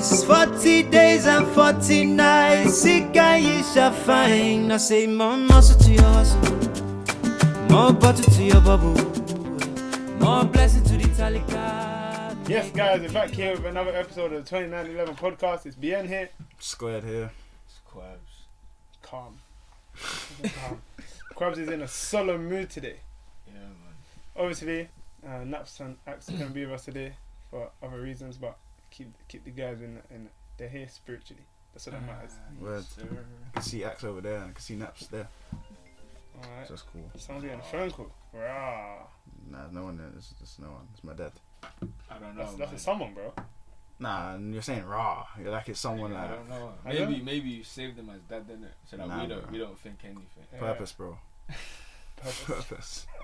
It's 40 days and 40 nights. Sick and you shall find. I say more muscle to your hustle, more butter to your bubble, more blessing to the talika. Yes, guys, we're back here with another episode of the 2911 podcast. It's BN here. Squared here. Squabs. Calm. Calm. Krabs is in a solemn mood today. Yeah, man. Obviously, uh, Naps and Axe can be with us today for other reasons, but keep keep the guys in in they're here spiritually. That's what that ah, matters. Word. Yes. I can see Axe over there I can see Naps there. Alright. So that's cool. Someone's getting a phone call. Rah. Nah, no one there. There's, there's no one. It's my dad. I don't know. That's, that's a someone, bro. Nah, and you're saying raw. You're like it's someone I like don't know. Maybe don't- maybe you saved them as dead, didn't it? So that Nah, we don't bro. we don't think anything. Yeah. purpose, bro. Purpose. Purpose.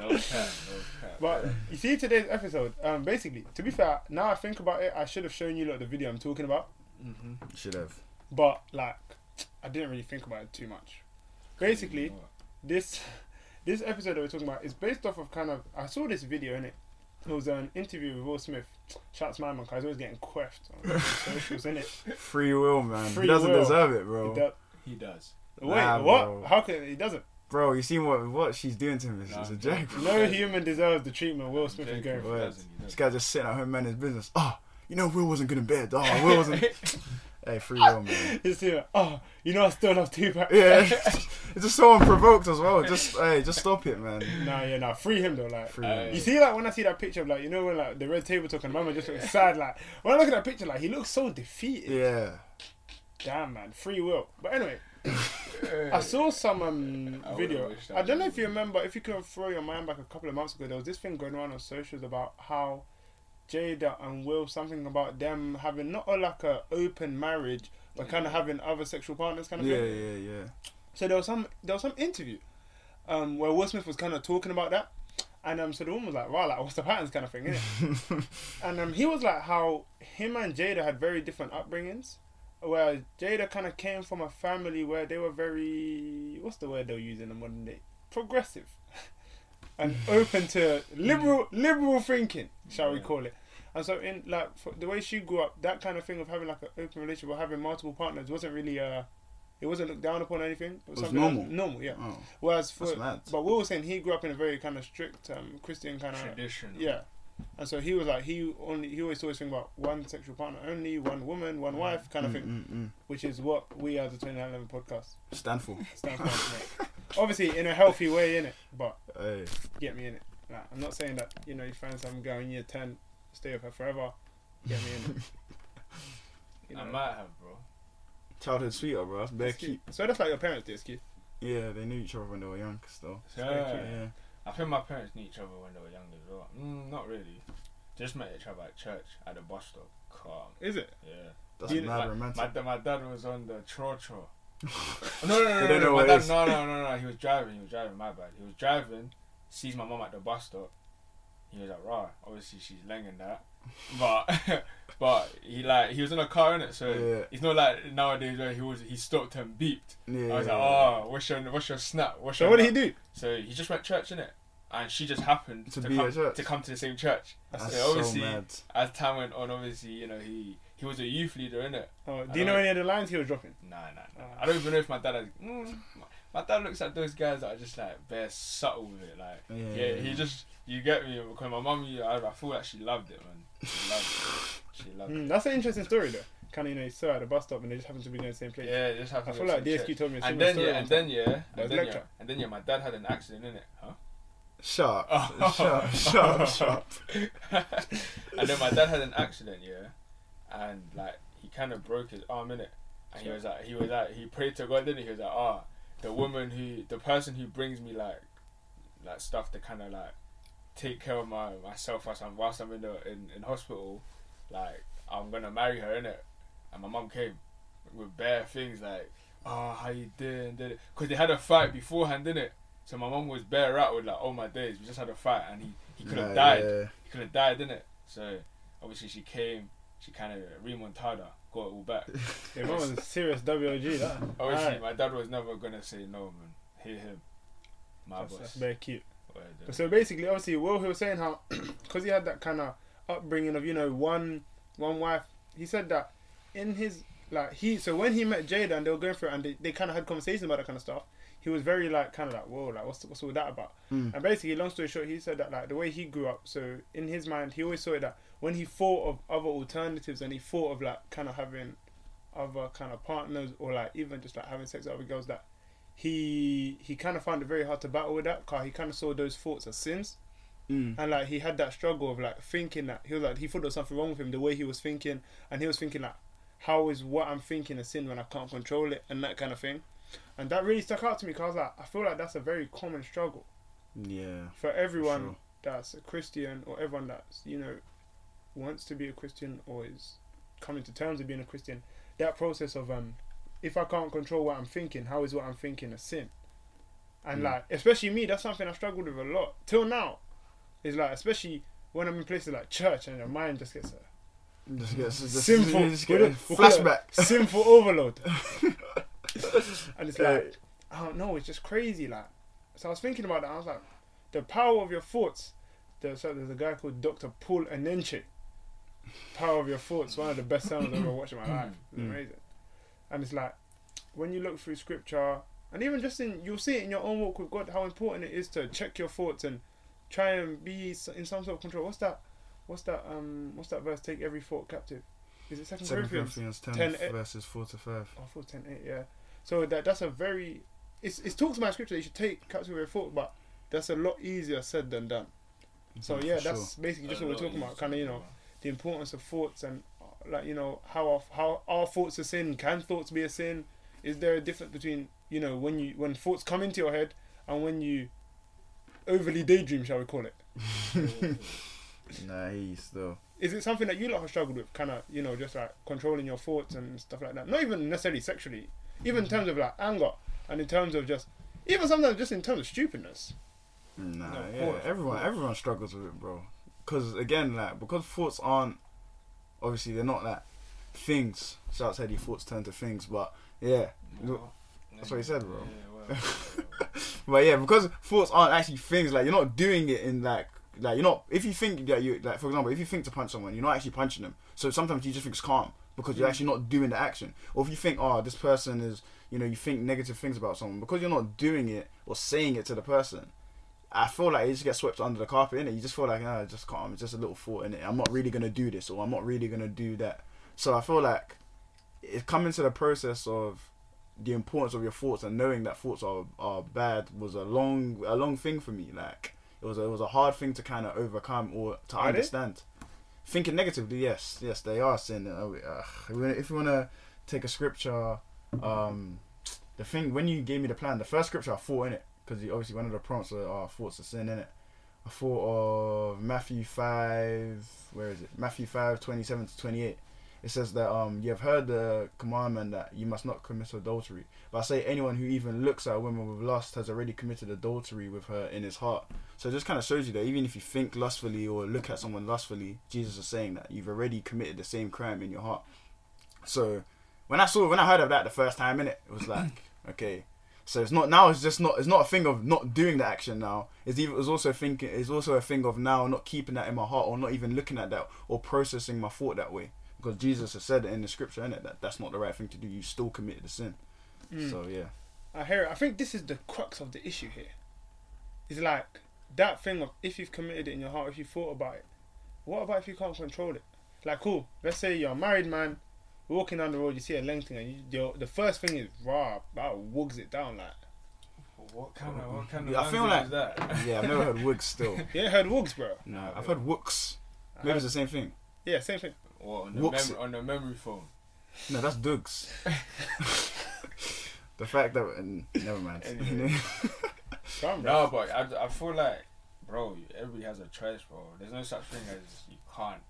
No cap, no cap. But you see today's episode, um, basically, to be fair, now I think about it, I should have shown you like the video I'm talking about, mm-hmm. Should have. but like, I didn't really think about it too much. Basically, this this episode that we're talking about is based off of kind of I saw this video in it. It was an interview with Will Smith. Shouts my man, cause he's always getting queffed on socials in it. Free will, man. Free he doesn't will. deserve it, He bro. do- he does. Wait, Nah, what? bro. How can he doesn't? Bro, you seen what what she's doing to him? It's, Nah, it's a I'm joke. No human deserves the treatment Will Smith is Jake going Paul for. Word. This doesn't. guy just sitting at home man his business. Oh, you know Will wasn't good in bed. Oh, Will wasn't. hey, free will, man. He's here. Oh, you know I still love Tupac. Yeah, it's just so unprovoked as well. Just hey, just stop it, man. Nah, yeah, nah. Free him though. Like, Free Uh, will. You see, like when I see that picture of like you know when like the red table talk and Mama just looks sad. Like when I look at that picture, like he looks so defeated. Yeah. Damn man, free will. But anyway, I saw some um, I video. I don't know if you remember. If you can throw your mind back a couple of months ago, there was this thing going around on socials about how Jada and Will something about them having not a, like a open marriage, but kind of having other sexual partners kind of Yeah, thing. yeah, yeah. yeah. So there was some there was some interview, um, where Will Smith was kind of talking about that, and um, so the woman was like, "Wow, like what's the patterns kind of thing, innit?" and um, he was like, how him and Jada had very different upbringings, where Jada kind of came from a family where they were very what's the word they'll use in the modern day, progressive, and open to liberal liberal thinking, shall we call it. And so, in like for the way she grew up, that kind of thing of having like an open relationship or having multiple partners wasn't really uh, it wasn't looked down upon or anything. It was something that- normal. normal, yeah. Oh, Whereas for but Will was saying he grew up in a very kind of strict um, Christian kind of Tradition. yeah, and so he was like he only he always always think about one sexual partner only, one woman, one wife kind of Mm, thing, mm, mm. which is what we as the Twenty Nine Eleven podcast Stand for. stand for. Obviously in a healthy way, in it, but Hey. get me in it. Like, I'm not saying that you know you find some girl in year ten, stay with her forever. Get me in it. You I might have, bro. Childhood sweetheart, bro. That's bare cute. cute. So that's like your parents did, Ski. Yeah, they knew each other when they were young, still. Yeah. Yeah. I think my parents knew each other when they were young as well. Mm, not really. Just met each other at church at the bus stop. Calm. Is it? Yeah. That's You- mad my, romantic. My, da- my dad was on the tro tro. no, no, no, They no, don't no, know my what it dad, is. no, no, no, no. He was driving. He was driving. My bad. He was driving. Sees my mum at the bus stop. He was like, "Right, obviously she's langing that." But, but he like he was in a car in it, so Yeah. it's not like nowadays where he was he stopped and beeped. yeah. I was like, "Oh, what's your what's your snap? What's So your?" what did he do? So he just went church in it, and she just happened To to, be come to come to the same church. That's so so obviously, mad. as time went on, obviously you know he he was a youth leader in it. Oh, do you know any of the lines he was dropping? Nah, nah, nah. Oh. I don't even know if my dad has. Mm, my dad looks at those guys that are just like very subtle with it. Like, Yeah, yeah, he just you get me because my mum, you- I, I feel like she loved it, man. She loved it. She loved it. Mm, that's an interesting story though. Kind of you know you saw at the bus stop and they just happen to be in the same place. Yeah, just have to I feel like the DSQ church. told me a And then story. yeah, and then yeah, and then lecture. yeah, and then yeah, my dad had an accident in it, huh? Shut up. Oh. Shut up. Shut up. Shut up. and then my dad had an accident, yeah, and like he kind of broke his arm in it, and he was like, he was like, he prayed to God, didn't he? He was like, ah, the woman who, the person who brings me like, like stuff to kind of like take care of my myself whilst I'm whilst I'm in the in, in hospital, like I'm gonna marry her in it, and my mum came with bare things like, oh, how you doing, did? Because they had a fight beforehand, didn't it? So my mum was bare out with like, oh my days, we just had a fight, and he he could have Nah, died yeah. he could have died, didn't it? So obviously she came, she kind of remontada, got it all back. Yeah, mum was a serious WOG. That. Obviously, Alright. my dad was never gonna say no, man. Hear him, my That's, boss. that's very cute. But so basically, obviously, Will he was saying how because he had that kind of upbringing of you know one one wife he said that in his like he so when he met Jada and they were going through it and they, they kind of had conversations about that kind of stuff. He was very like kind of like whoa like what's what's all that about? Mm. And basically, long story short, he said that like the way he grew up. So in his mind, he always saw it that when he thought of other alternatives and he thought of like kind of having other kind of partners or like even just like having sex with other girls that he he kind of found it very hard to battle with that because he kind of saw those thoughts as sins Mm. and like he had that struggle of like thinking that he was like he thought there was something wrong with him the way he was thinking and he was thinking like how is what I'm thinking a sin when I can't control it and that kind of thing and that really stuck out to me because like I feel like that's a very common struggle Yeah. for everyone sure. that's a Christian or everyone that's you know wants to be a Christian or is coming to terms with being a Christian that process of um if I can't control what I'm thinking how is what I'm thinking a sin and Mm. like especially me that's something I struggled with a lot till now it's like especially when I'm in places like church and your mind just gets a Just Sinful. Just get a flashback. sinful overload and it's like I don't know it's just crazy like so I was thinking about that I was like the power of your thoughts there's, so there's a guy called Dr. Paul Enenche Power of Your Thoughts one of the best sounds I've ever watched in my life it's Mm. amazing and it's like when you look through scripture and even just in you'll see it in your own walk with God how important it is to check your thoughts and try and be in some sort of control what's that what's that um what's that verse take every thought captive is it second Second Corinthians Corinthians 10, 10, eh, verses 4 to 5. Oh, 4, 10, 8, yeah. So that that's a very it's it's talks about scripture that you should take captive your thought, but that's a lot easier said than done. So Mhm, yeah, for that's basically just A what we're talking about, kind of you know man. The importance of thoughts and like you know how our, how our thoughts are sin. Can thoughts be a sin? Is there a difference between you know when you when thoughts come into your head and when you overly daydream, shall we call it? He's still. Is it something that you lot have struggled with, kind of you know just like controlling your thoughts and stuff like that? Not even necessarily sexually, even in terms of like anger and in terms of just even sometimes just in terms of stupidness. Nah, No, yeah. everyone, everyone struggles with it, bro. Because again, like because thoughts aren't obviously they're not like things. Shout said your thoughts turn to things, but yeah, Well, That's what he said, bro. Yeah, well, but yeah, because thoughts aren't actually things. Like you're not doing it in like like you're not. If you think that you like, for example, if you think to punch someone, you're not actually punching them. So sometimes you just think it's calm because you're actually not doing the action. Or if you think, oh, this person is, you know, you think negative things about someone because you're not doing it or saying it to the person. I feel like it just gets swept under the carpet, innit? You just feel like, ah, it's just calm. It's just a little thought in it. I'm not really gonna do this, or I'm not really gonna do that. So I feel like it's coming to the process of the importance of your thoughts and knowing that thoughts are, are bad was a long a long thing for me. Like it was a, it was a hard thing to kind of overcome or to Are they? understand. Thinking negatively, yes, yes, they are sin. Uh, uh, if you want to take a scripture, um, the thing when you gave me the plan, the first scripture I thought in it because obviously one of the prompts are oh, thoughts of sin in it. I thought of Matthew five. Where is it? Matthew five twenty seven to twenty eight. It says that um you have heard the commandment that you must not commit adultery. But I say anyone who even looks at a woman with lust has already committed adultery with her in his heart. So it just kind of shows you that even if you think lustfully or look at someone lustfully, Jesus is saying that you've already committed the same crime in your heart. So when I saw when I heard of that the first time in it, it was like okay. So it's not now. It's just not. It's not a thing of not doing the action now. It's even. It's also thinking. It's also a thing of now not keeping that in my heart or not even looking at that or processing my thought that way. Because Jesus has said it in the scripture, innit, that that's not the right thing to do. You still committed the sin. Mm. So yeah. I hear it. I think this is the crux of the issue here. It's like that thing of if you've committed it in your heart, if you thought about it, what about if you can't control it? Like, cool. Let's say you're a married man, walking down the road, you see a length thing, and you, your, the first thing is raw, that wogs it down. Like, What kind of what kind of Yeah, I feel like- that? Yeah, I've never heard wigs still. you ain't heard wogs, bro. No, I've heard wooks. Maybe heard- it's the same thing. yeah, same thing. What on the, mem- on the memory phone? No, that's Dougs. the fact that and, never mind. Anyway. Calm, bro. No, but I, I feel like, bro, everybody has a choice, bro. There's no such thing as you can't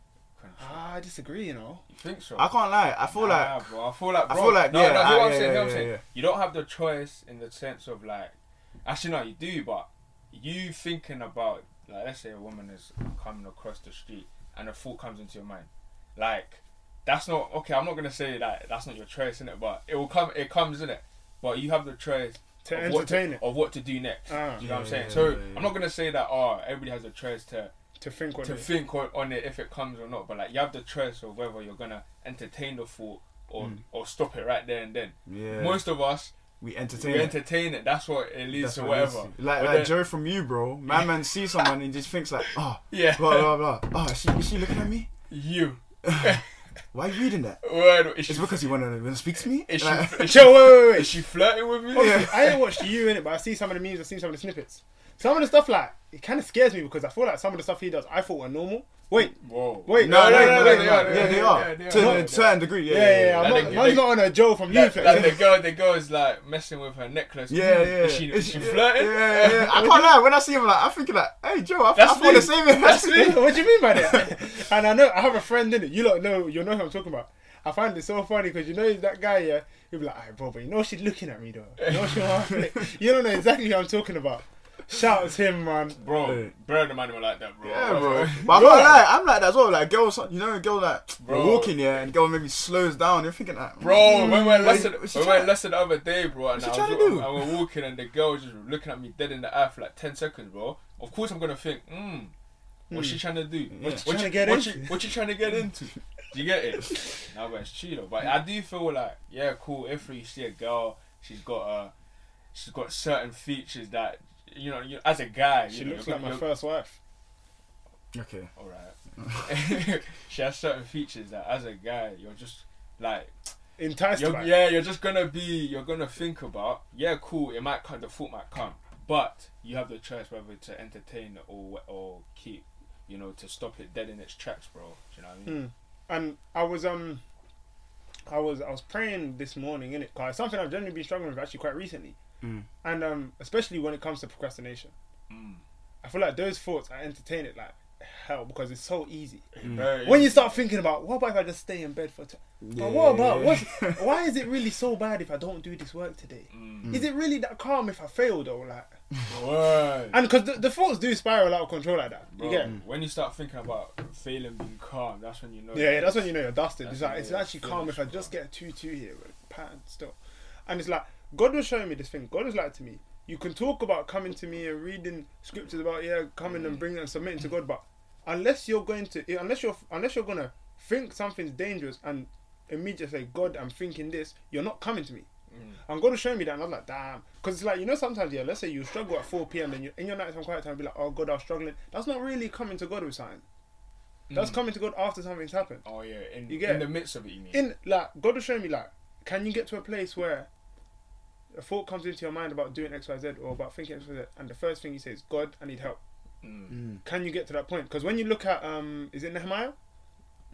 control. Ah, I disagree, you know. You think so? I can't lie. I feel Nah, like bro. I feel like, I feel like no, yeah, no, hear what I'm yeah, saying, hear what I'm yeah, saying. yeah. You don't have the choice in the sense of like, actually, no, you do, but you thinking about, like, let's say a woman is coming across the street and a thought comes into your mind, like, that's not okay. I'm not gonna say that that's not your choice in it, but it will come. It comes in it, but you have the choice To of what entertain to, it. of what to do next. Ah. Do you know what I'm saying? yeah, so yeah, yeah. I'm not gonna say that. Oh, everybody has a choice to to think on to it. think on, on it if it comes or not. But like you have the choice of whether you're gonna entertain the thought or Mm. or stop it right there and then. Yeah. Most of us we entertain. we it. entertain it. That's what it leads That's to what it is. whatever. Like, But like then- Joe from you, bro. My man sees someone and just thinks like, oh, Yeah, blah blah blah. Oh, is she, is she looking at me? you. Why are you reading that? Word, is she, It's because you want to speak to me. is she, Like- is she, Chill, wait, wait, wait. is she flirting with me? Obviously, I ain't watched you in it, but I see some of the memes, I've seen some of the snippets. Some of the stuff like it kind of scares me because I feel like some of the stuff he does I thought were normal. Wait, Whoa. Wait, no, no, no, no, wait, no, they no, are, Yeah, they are. To a certain degree. yeah, Yeah, yeah, yeah. I'm Like not, they- not on a Joe from Like, Leaflet. like the girl, the girl is like messing with her necklace. Yeah, yeah. Is she, is she flirting? Yeah, yeah. I can't lie. When I see him, like, I'm thinking like, hey, Joe, I, That's I feel me. the same. That's me. what do you mean by that? and I know I have a friend in it. You lot know, you know who I'm talking about. I find it so funny because you know that guy. Yeah, he'll be like, "Alright, bro, but you know she's looking at me though. You know she You don't know exactly who I'm talking about." Shout out to him, man. Bro, Hey. bro, the man were like that, bro. Yeah, bro. But I'm not lie. I'm like that as well. Like, girls, you know, a girl like Bro. you're walking, yeah, and girl maybe slows down. You're thinking like, Bro, when we went mm. What's- lesson, what's when we went trying- lesson the other day, bro, and What's I she was, trying to do? and we're walking, and the girl was just looking at me dead in the eye for like ten seconds, bro. Of course, I'm gonna think, hmm, what's she mm. trying to do? Yeah. What, Trying what, you, get what, you, what you trying to get into? Do you get it? Now, but it's chill, but I do feel like, yeah, cool. If you see a girl, she's got a, she's got certain features that, you know, you, as a guy, She you know, looks you're- like my you're- first wife. okay, all right. she has certain features that, as a guy, you're just like. Enticed You're, by. yeah, you're just gonna be, you're gonna think about, yeah, cool, it might come, the thought might come, but you have the choice whether to entertain or or keep, you know, to stop it dead in its tracks, bro. Do you know what I mean? Mm. And I was um, I was I was praying this morning in it because it's something I've generally been struggling with actually quite recently, Mm. and um, especially when it comes to procrastination. Mm. I feel like those thoughts I entertain it like hell because it's so easy. Very When you start thinking about what about if I just stay in bed for t- but what about what's, why is it really so bad if I don't do this work today? Mm. Is it really that calm if I fail though? Like, Word. and because the, the thoughts do spiral out of control like that. Bro, You get? when you start thinking about failing being calm, that's when you know. Yeah, yeah, that's when you know you're dusted. That's It's like it's actually calm if I just bro. get a two two here with pattern still, and it's like God was showing me this thing. God was like to me, you can talk about coming to me and reading scriptures about yeah coming Mm. and bringing and submitting to God, but unless you're going to unless you're unless you're gonna think something's dangerous and immediately say God I'm thinking this, you're not coming to me. Mm. And God was showing me that, and I was like, damn. Because it's like, you know, sometimes, yeah, let's say you struggle at 4 p.m. and you in your nighttime quiet time, be like, oh, God, I'm struggling. That's not really coming to God with something. That's Mm. coming to God after something's happened. Oh yeah, in, You get in it? the midst of it, you mean? In, like, God was showing me, like, can you get to a place where a thought comes into your mind about doing X, Y, Z or about thinking X, Y, Z, and the first thing you say is, God, I need help. Mm. Mm. Can you get to that point? Because when you look at, um, is it Nehemiah?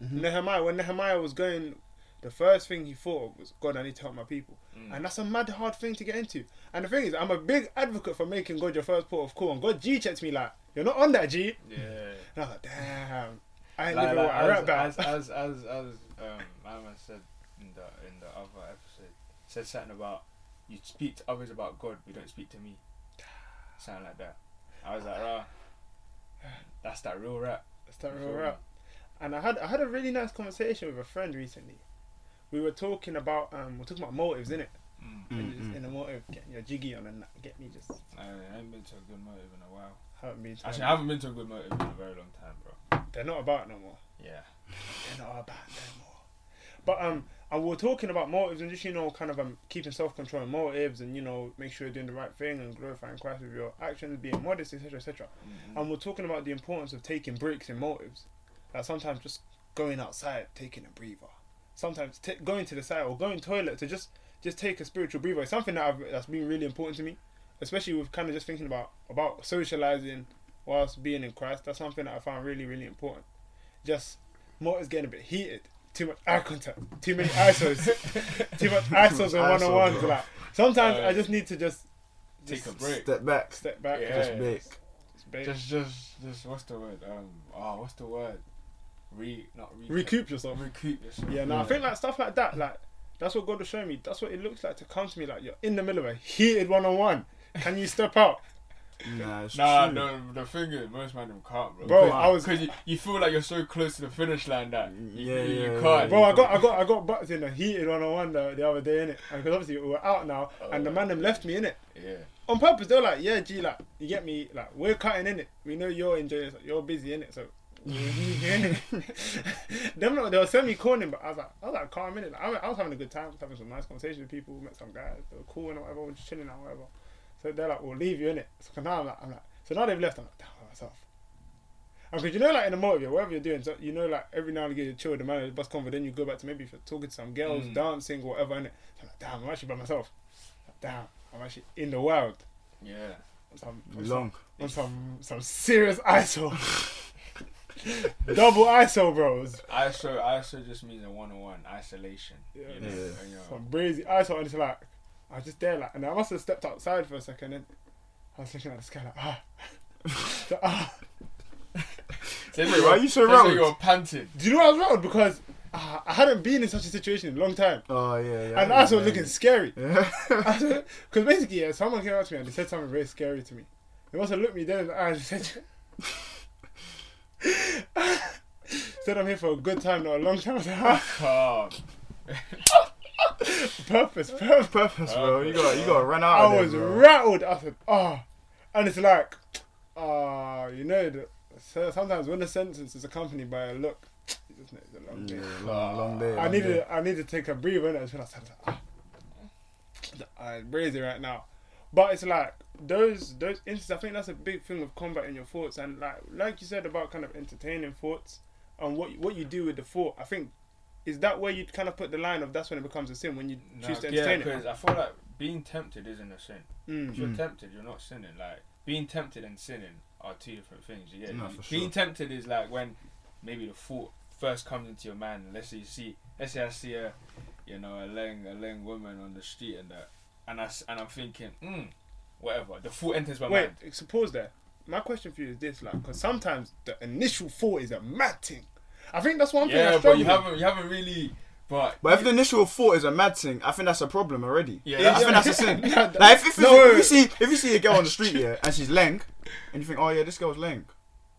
Mhm. Nehemiah, when Nehemiah was going, the first thing he thought of was, God, I need to help my people. Mm. And that's a mad hard thing to get into. And the thing is, I'm a big advocate for making God your first port of call. And God G checks me like, you're not on that G. Yeah. And I was like, damn, I ain't Like, living like, what I rap as, about. as, as, as, as um, my man said in the in the other episode, said something about you speak to others about God, but you don't speak to me. Sound like that. I was like, rah, that's that real rap. That's that real rap. And I had I had a really nice conversation with a friend recently. We were talking about um we're talking about motives, innit? me? Mm. And Mm, just mm. in a motive, getting your jiggy on and that, get me just I, I ain't been to a good motive in a while. haven't been to Actually, I haven't been to a good motive in a very long time, bro. They're not about no more. Yeah. They're not about no more. But um and we we're talking about motives and just you know kind of um keeping self control and motives and you know make sure you're doing the right thing and glorifying Christ with your actions, being modest, etc. etc. Mm-hmm. And we're talking about the importance of taking breaks in motives. Like sometimes just going outside, taking a breather. Sometimes t- going to the side or going toilet to just just take a spiritual breather. It's something that I've, that's been really important to me, especially with kind of just thinking about about socializing whilst being in Christ. That's something that I found really really important. Just motives getting a bit heated. Too much eye contact, too many ISOs, too much ISOs and one on ones. Like sometimes Uh, I just need to just Take a break. Step back. step back, Yeah. Just bake. just. Just, just, just. What's the word? Um. Oh, what's the word? Re, not re. recoup yourself. Recoup yourself. Yeah, no, I think like stuff like that, like that's what God was showing me. That's what it looks like to come to me. Like you're in the middle of a heated one on one. Can you step out, Nah, it's Nah, true. no. The thing is, most man them can't, bro. bro? I was, Because you, you feel like you're so close to the finish line that you, Yeah, you, you yeah, can't. bro. I got, I got, I got butts in a heated one on one the, the other day in it, and because obviously we were out now, and the oh. man them left me in it. Yeah. on purpose. They're like, yeah, G, like you get me, like we're cutting in it. We know you're enjoying it. You're busy in it, so. we'll leave in it. Them lot, they were semi corning, but I was like, I was like, calm in it. Like, I, was- I was having a good time, I was having some nice conversations with people. Met some guys, they were cool and whatever, we were just chilling and whatever. So they're like, we'll leave you in it. So now I'm like, I'm like, so now they've left. I'm like, damn by myself. And because you know, like in the motor, yeah, whatever you're doing, so you know, like every now and again you chill with the man, bus convo, then you go back to maybe if you're talking to some girls, Mm. dancing, whatever. In it, so I'm like, damn, I'm actually by myself. Like, damn, I'm actually in the wild. Yeah. On some, on some, Long. on some, some serious ISO. Double ISO, bros. ISO ISO just means a one on one isolation. Yeah. You know, Yeah. you know, Some brazy ISO, and it's like, I was just there, like, and I must have stepped outside for a second, and I was looking at the sky, like, ah. So, ah. Wait, why are you so rattled? You're panting. Do you know why I was rattled? Because uh, I hadn't been in such a situation in a long time. Oh yeah, yeah. And I was looking scary. Yeah. Because basically, yeah, someone came up to me and they said something very scary to me. They must have looked me dead in the eye and said, said I'm here for a good time, not a long time. I was like, ah, Calm. Purpose, purpose. Purpose, bro. You got you got to run out. I of there, was bro. rattled. I said, oh. And it's like, ah, you know, the, sometimes when a sentence is accompanied by a look, you just know it's a long day. Yeah, long, long day. I long needed day. I need to take a breather and I like, ah, I'm crazy right now. But it's like those those instances. I think that's a big thing of combating your thoughts and like like you said about kind of entertaining thoughts and what what you do with the thought. I think is that where you kind of put the line of that's when it becomes a sin when you No, choose to yeah, entertain because it. I feel like being tempted isn't a sin. Mm. If you're Mm. tempted, you're not sinning. Like being tempted and sinning are two different things. You get No, You- for being sure. tempted is like when maybe the thought first comes into your mind. And let's say you see, let's say I see a, you know, a leng a leng woman on the street and that, and I s- and I'm thinking, mm, whatever. The thought enters my mind. Wait, mind. suppose there. My question for you is this, like, because sometimes the initial thought is a mad thing. I think that's one thing. I Yeah, but you haven't you haven't really. But But if the initial thought is a mad thing, I think that's a problem already. Yeah, I think that's a sin. Like if, if, no, you, if you see if you see a girl on the street yeah, and she's leng, and you think, oh yeah, this girl's leng.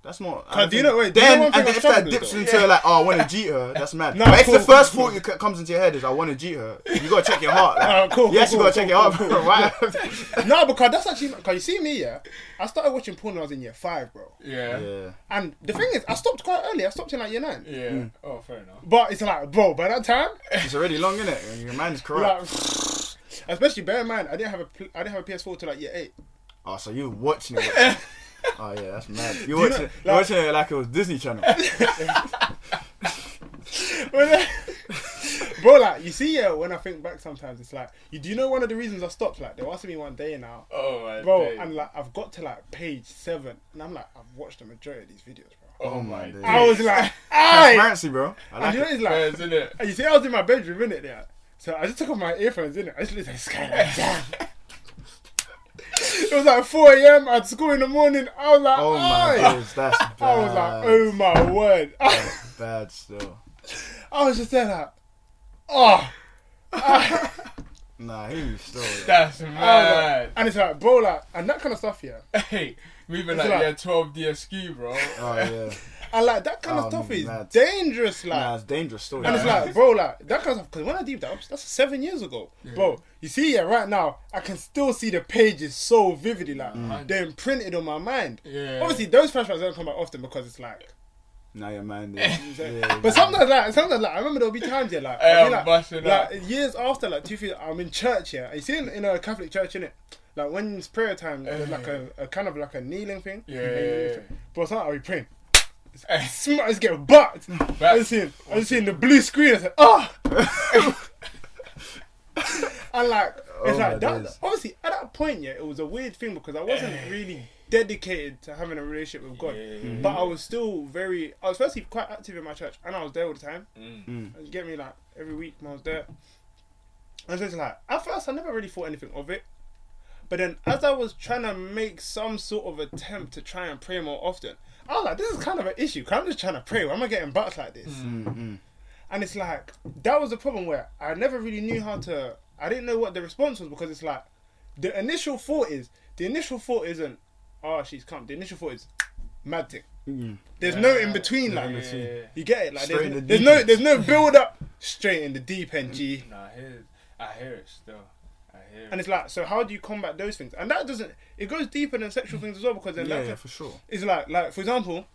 That's not. I don't you know- wait, do you then know and then if that dips though? into like, oh, I want to G her, that's mad. No, but if cool, the first cool, thought that comes into your head is I want to G her, you gotta check your heart. Like, Oh, cool, you actually cool, gotta cool, check your heart, cool, bro, cool. right? no, because that's actually because you see me, yeah. I started watching porn when I was in year five, bro. yeah, yeah, yeah. And the thing is, I stopped quite early. I stopped in like year nine. Mm. Oh, fair enough. But it's like, bro, by that time, It's already long, innit? it? Your mind's corrupt. like, especially bear in mind, I didn't have a pl- I didn't have a PS4 till like year eight. Oh, so you were watching it. Oh yeah, that's mad. You you watching, know, it, you like- watching it like it was Disney Channel. bro, like you see, yeah. When I think back, sometimes it's like, you do you know one of the reasons I stopped? Like they were asking me one day now, Oh my bro, days. and like I've got to like page seven, and I'm like, I've watched the majority of these videos, bro. oh, oh my days. days. I was like, aye. Transparency, bro. I And you know, it. it's like, Fair, isn't it? And you see, I was in my bedroom, innit, there. So I just took off my earphones, innit. I just looked at the sky like, damn. It was like 4 a.m. at school in the morning. I was like, Oh my "Aye." that's bad. I was like, oh my word. That's bad still. I was just there like, oh. Nah, he was still. That's I was like- mad. and it's like, bro, like, and that kind of stuff, yeah. Hey, moving It's like, like- yeah, 12 DSQ, bro. Oh yeah. And like, that kind of Oh, stuff is mad. dangerous, like. Nah, it's dangerous still. And it's yeah. like, bro, like that kind of stuff. Because when I deep dive, that's seven years ago, bro. You see, yeah, right now, I can still see the pages so vividly, like Mm. they're imprinted on my mind. Yeah. Obviously, those flashbacks don't come out often because it's like. Now your mind. Yeah. yeah, But sometimes, like, sometimes, like, I remember there'll be times, yeah, like, Hey, I'll be like, like years after, like, two feet, I'm in church, yeah. And you see, in, in a Catholic church, innit? Like when it's prayer time, there's like a, a kind of like a kneeling thing. Yeah, And you- yeah, yeah. But sometimes I'll be praying. I just get bucked. I just seen, I just seen the blue screen. I said, ah. and like, it's Oh like that. days. Obviously, at that point, yeah, it was a weird thing because I wasn't really dedicated to having a relationship with God, Yeah. but I was still very. I was firstly quite active in my church, and I was there all the time. Mm. You get me like every week when I was there. And so it's like at first I never really thought anything of it. But then as I was trying to make some sort of attempt to try and pray more often, I was like, this is kind of an issue. 'cause I'm just trying to pray. Why am I getting bucks like this? Mm-hmm. And it's like that was a problem where I never really knew how to I didn't know what the response was because it's like the initial thought is the initial thought isn't oh she's come. The initial thought is mad thing. Mm-hmm. There's no in between Yeah, like yeah, yeah. you get it? Like there's, no, the there's no there's no build up straight in the deep end, G. Nah, I hear, I hear it still. I And it's like, so how do you combat those things? And that doesn't. It goes deeper than sexual things as well because then Yeah, that yeah, for sure. it's like, like for example,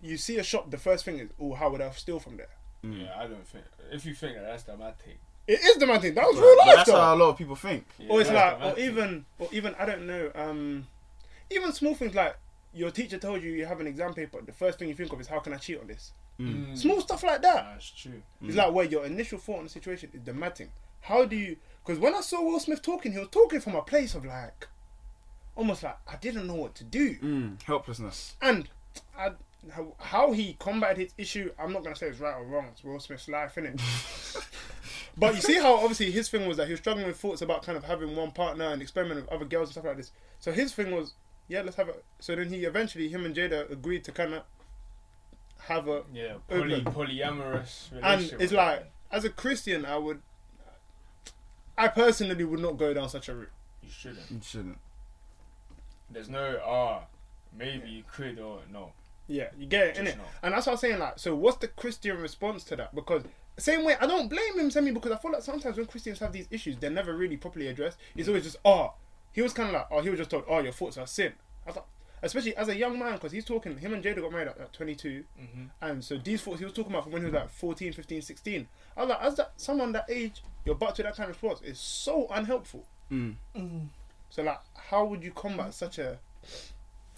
you see a shop. The first thing is, oh, how would I steal from there? Mm. Yeah, I don't think. If you think that, that's the mad thing. It is the man thing. That was But- real but life that's though. how a lot of people think. Yeah, or it's like, or even, or even I don't know. Um, even small things like your teacher told you you have an exam paper. The first thing you think of is how can I cheat on this? Mm. Small stuff like that. That's true. It's like where your initial thought on the situation is the mad thing. How do you? Because when I saw Will Smith talking, he was talking from a place of like, almost like I didn't know what to do, Mm. Helplessness. and I, how, how he combated his issue. I'm not gonna say it's right or wrong. It's Will Smith's life, innit? but you see how obviously his thing was that he was struggling with thoughts about kind of having one partner and experimenting with other girls and stuff like this. So his thing was, yeah, let's have it. So then he eventually, him and Jada agreed to kind of have a Yeah, poly, Open. polyamorous and it's like as a Christian, I would, I personally would not go down such a route. you shouldn't. You shouldn't. There's no ah, maybe you could or no. Yeah, you get it, Just innit? not. And that's what I'm saying. Like, so what's the Christian response to that? Because same way, I don't blame him, Semi, because I feel like sometimes when Christians have these issues, they're never really properly addressed. It's always just, oh, he was kind of like, oh, he was just told, oh, your thoughts are sin. I thought, especially as a young man, because he's talking, him and Jada got married at, at 22, Mm-hmm. and so these thoughts he was talking about from when he was like 14, 15, 16. I was like, as that someone that age, you're back to that kind of response is so unhelpful. Mm. So like, how would you combat such a?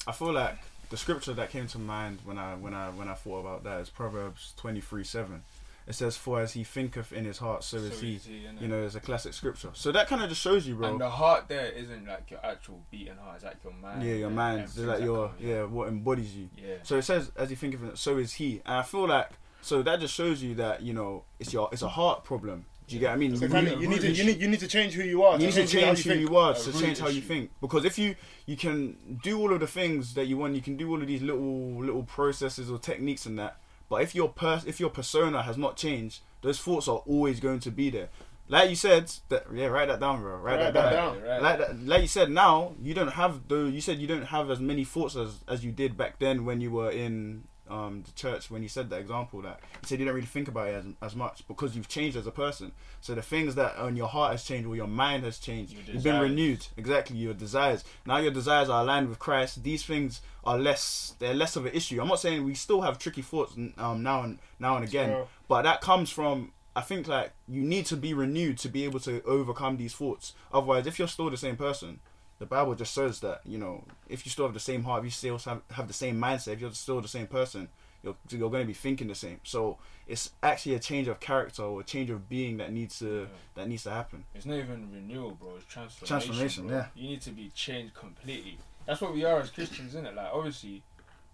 I feel like the scripture that came to mind when I when I when I thought about that is Proverbs twenty three seven. It says, "For as he thinketh in his heart, so, is he." You know, it's a classic scripture. So that kind of just shows you, bro. And the heart there isn't like your actual beating heart. It's like your mind. yeah, your and mind, it's like your kind yeah, what embodies you. Yeah. So it says, "As he thinketh, in it, so is he." And I feel like so that just shows you that you know it's your it's a heart problem. Do you get what I mean? So You need- you to you need you need to change who you are. you need to change who think. you are to change how you think because if you you can do all of the things that you want you can do all of these little little processes or techniques and that but if your pers- if your persona has not changed those thoughts are always going to be there like you said that yeah write that down bro write, Write that, that down, down. Right. Like, that, like you said now you don't have the you said you don't have as many thoughts as, as you did back then when you were in um, the church when you said that example that you said you don't really think about it as, as much because you've changed as a person. So the things that on your heart has changed or your mind has changed you've been renewed. Exactly your desires. Now your desires are aligned with christ. These things are less they're less of an issue. I'm not saying we still have tricky thoughts um, now and now and again but that comes from i think like you need to be renewed to be able to overcome these thoughts. Otherwise if you're still the same person the bible just says that you know if you still have the same heart if you still have, have the same mindset if you're still the same person you're, you're going to be thinking the same so it's actually a change of character or a change of being that needs to Yeah. that needs to happen It's not even renewal, bro. It's transformation. Transformation, bro. yeah. You need to be changed completely. That's what we are as Christians, isn't it? Like, obviously,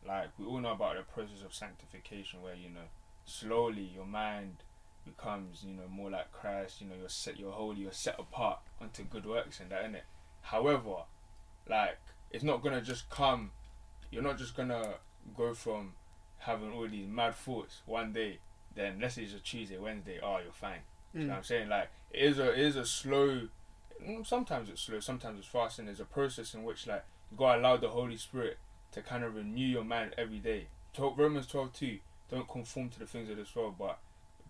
like we all know about the process of sanctification, where you know, slowly your mind becomes, you know, more like Christ. You know, you're set, you're holy, you're set apart unto good works, and that, innit? However, like, it's not gonna just come. You're not just gonna go from having all these mad thoughts one day. Then let's say it's a Tuesday, Wednesday. Oh, you're fine. You know what I'm saying? Like it is a it is a slow mm, sometimes it's slow, sometimes it's fast and there's a process in which like you gotta allow the Holy Spirit to kind of renew your mind every day. Talk Romans twelve two, don't conform to the things of this world, but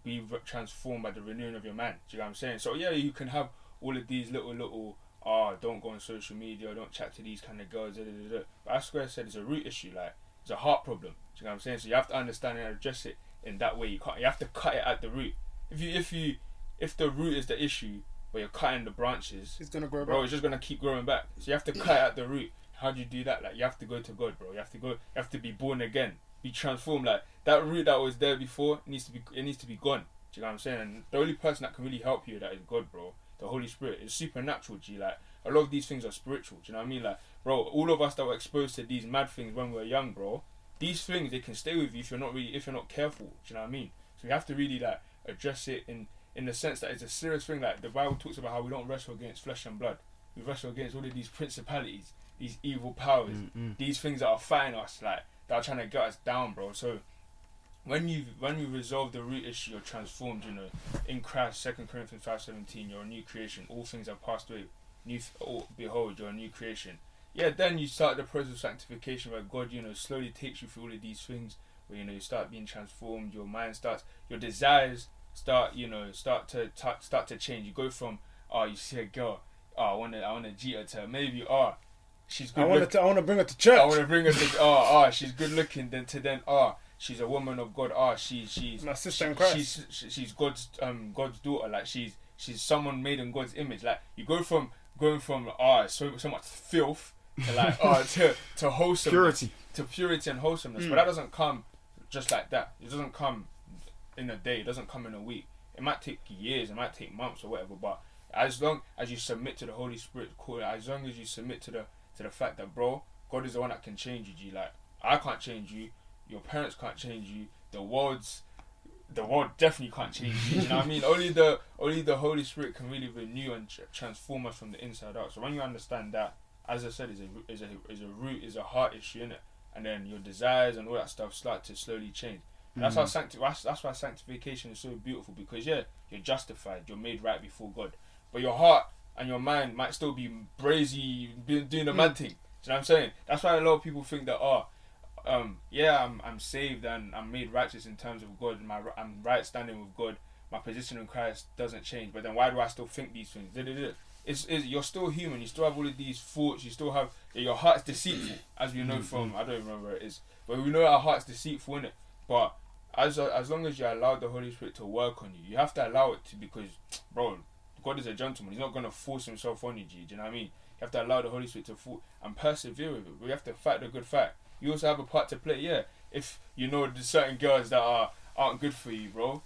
be transformed by the renewing of your mind. Do you know what I'm saying? So yeah, you can have all of these little little ah, don't go on social media, don't chat to these kind of girls, da, da, da, but as Square said, it's a root issue, like it's a heart problem. Do you know what I'm saying? So you have to understand and address it in that way. You can't. You have to cut it at the root. If you if you if the root is the issue, but you're cutting the branches, It's gonna grow back. bro, back. it's just gonna keep growing back. So you have to cut it at the root. How do you do that? Like you have to go to God, bro. You have to go. You have to be born again, be transformed. Like that root that was there before needs to be. It needs to be gone. Do you know what I'm saying? And the only person that can really help you that is God, bro. The Holy Spirit. It's supernatural. G. Like a lot of these things are spiritual. Do you know what I mean? Like, bro, all of us that were exposed to these mad things when we were young, bro. These things they can stay with you if you're not really if you're not careful. Do you know what I mean? So we have to really like address it in in the sense that it's a serious thing. Like the Bible talks about how we don't wrestle against flesh and blood. We wrestle against all of these principalities, these evil powers, Mm-mm. these things that are fighting us, like that are trying to get us down, bro. So when you when you resolve the root issue, you're transformed. You know, in Christ, Second Corinthians five seventeen, you're a new creation. All things have passed away. New, oh, behold, you're a new creation. Yeah, then you start the process of sanctification, where God, you know, slowly takes you through all of these things. Where you know you start being transformed. Your mind starts, your desires start, you know, start to ta start to change. You go from oh, you see a girl, oh, I wanna, I wanna G her to maybe, oh, she's good I want look- to. I want to bring her to church. I wanna bring her to, oh, oh, she's good looking. Then to then, oh, she's a woman of God. Oh, she, she's My sister she- in Christ. She's, she- she's God's, um, God's daughter. Like she's, she's someone made in God's image. Like you go from going from, oh, so so much filth. To like oh to to wholesome Purity. to purity and wholesomeness. Mm. But that doesn't come just like that. It doesn't come in a day. It doesn't come in a week. It might take years. It might take months or whatever. But as long as you submit to the Holy Spirit, call it, as long as you submit to the to the fact that, bro, God is the one that can change you. G. Like I can't change you. Your parents can't change you. The world's the world definitely can't change you. you know what I mean? Only the only the Holy Spirit can really renew and tr- transform us from the inside out. So when you understand that, as I said, is a is a is a root is a heart issue in it, and then your desires and all that stuff start to slowly change. That's how mm. sancti- that's, that's why sanctification is so beautiful because yeah, you're justified, you're made right before God, but your heart and your mind might still be brazy, be- doing the man mm. thing. Do you know what I'm saying? That's why a lot of people think that oh, um, yeah, I'm I'm saved and I'm made righteous in terms of God. My I'm right standing with God. My position in Christ doesn't change. But then why do I still think these things? It's, it's you're still human. You still have all of these thoughts. You still have your heart's deceitful, as we know from I don't remember where it is, but we know our heart's deceitful in it. But as as long as you allow the Holy Spirit to work on you, you have to allow it to because, bro, God is a gentleman. He's not gonna force himself on you. G, do you know what I mean? You have to allow the Holy Spirit to fall and persevere with it. We have to fight the good fight. You also have a part to play. Yeah, if you know there's certain girls that are aren't good for you, bro.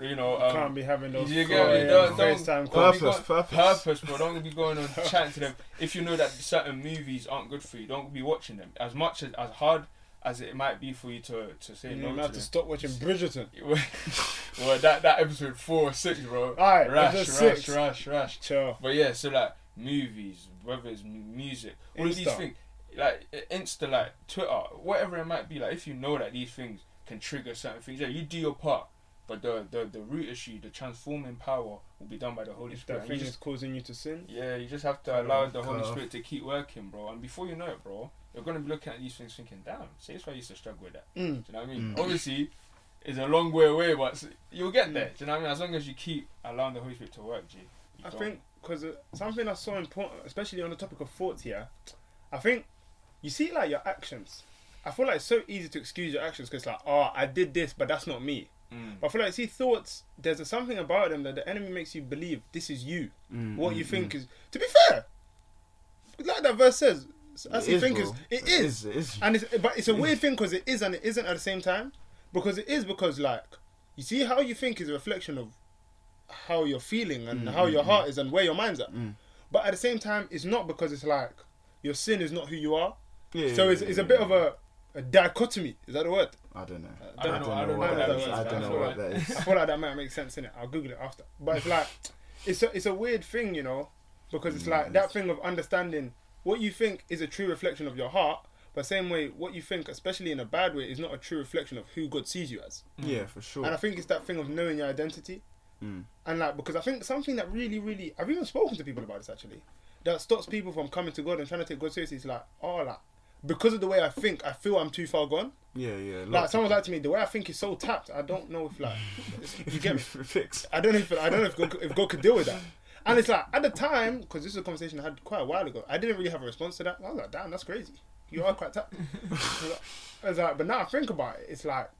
You know, um, Can't be having those you get me? yeah, Don't- don't- don't calls. be Purpose, go- purpose. purpose, bro. Don't be going on chatting to them. If you know that certain movies aren't good for you, don't be watching them. As much as as hard as it might be for you to to say You no might to have to them. stop watching Bridgerton. well, that that episode four or six, bro. Alright, rash, episode rash, six. rash, rash. Sure. But yeah, so like movies, whether it's music, all of these Insta. things, like Insta, like Twitter, whatever it might be, like if you know that these things can trigger certain things, yeah, you do your part. But the the the root issue, the transforming power, will be done by the Holy If Spirit. that thing just is causing you to sin, yeah, you just have to Cut allow off, the Holy off. Spirit to keep working, bro. And before you know it, bro, you're gonna be looking at these things thinking, damn, see, that's why I used to struggle with that. mm. Do you know what I mean? Mm. Obviously, it's a long way away, but you'll get there. Mm. Do you know what I mean? As long as you keep allowing the Holy Spirit to work, G. you I don't- think because uh, something that's so important, especially on the topic of thoughts here, I think you see like your actions. I feel like it's so easy to excuse your actions because like, oh, I did this, but that's not me. Mm. But I feel like see thoughts. There's a, something about them that the enemy makes you believe this is you. Mm, what mm, you think mm. is. To be fair, like that verse says, as It you is, think bro. is it is. It is. And it's but it's a weird thing because it is and it isn't at the same time. Because it is because like you see how you think is a reflection of how you're feeling and Mm, how mm, your mm. heart is and where your mind's at. Mm. But at the same time, it's not because it's like your sin is not who you are. Yeah, so yeah, it's, yeah, it's a bit of a, a dichotomy. Is that the word? I don't know. I I don't don't know- know. I don't what know that that is. I don't know feel what like- that is. I feel like that might make sense in it. I'll Google it after. But it's like it's a it's a weird thing, you know, because it's like that thing of understanding what you think is a true reflection of your heart, but same way what you think, especially in a bad way, is not a true reflection of who God sees you as. Yeah, for sure. And I think it's that thing of knowing your identity. Mm. And like because I think something that really, really I've even spoken to people about this actually, that stops people from coming to God and trying to take God seriously is like, oh like because of the way I think, I feel I'm too far gone. Yeah, yeah. Like someone's like to me, the way I think is so tapped. I don't know if like you get me. fix. I don't know if I don't know if God, could- if God could deal with that. And it's like at the time, because this is a conversation I had quite a while ago. I didn't really have a response to that. I was like, damn, that's crazy. You are quite tapped. I was like, but now I think about it, it's like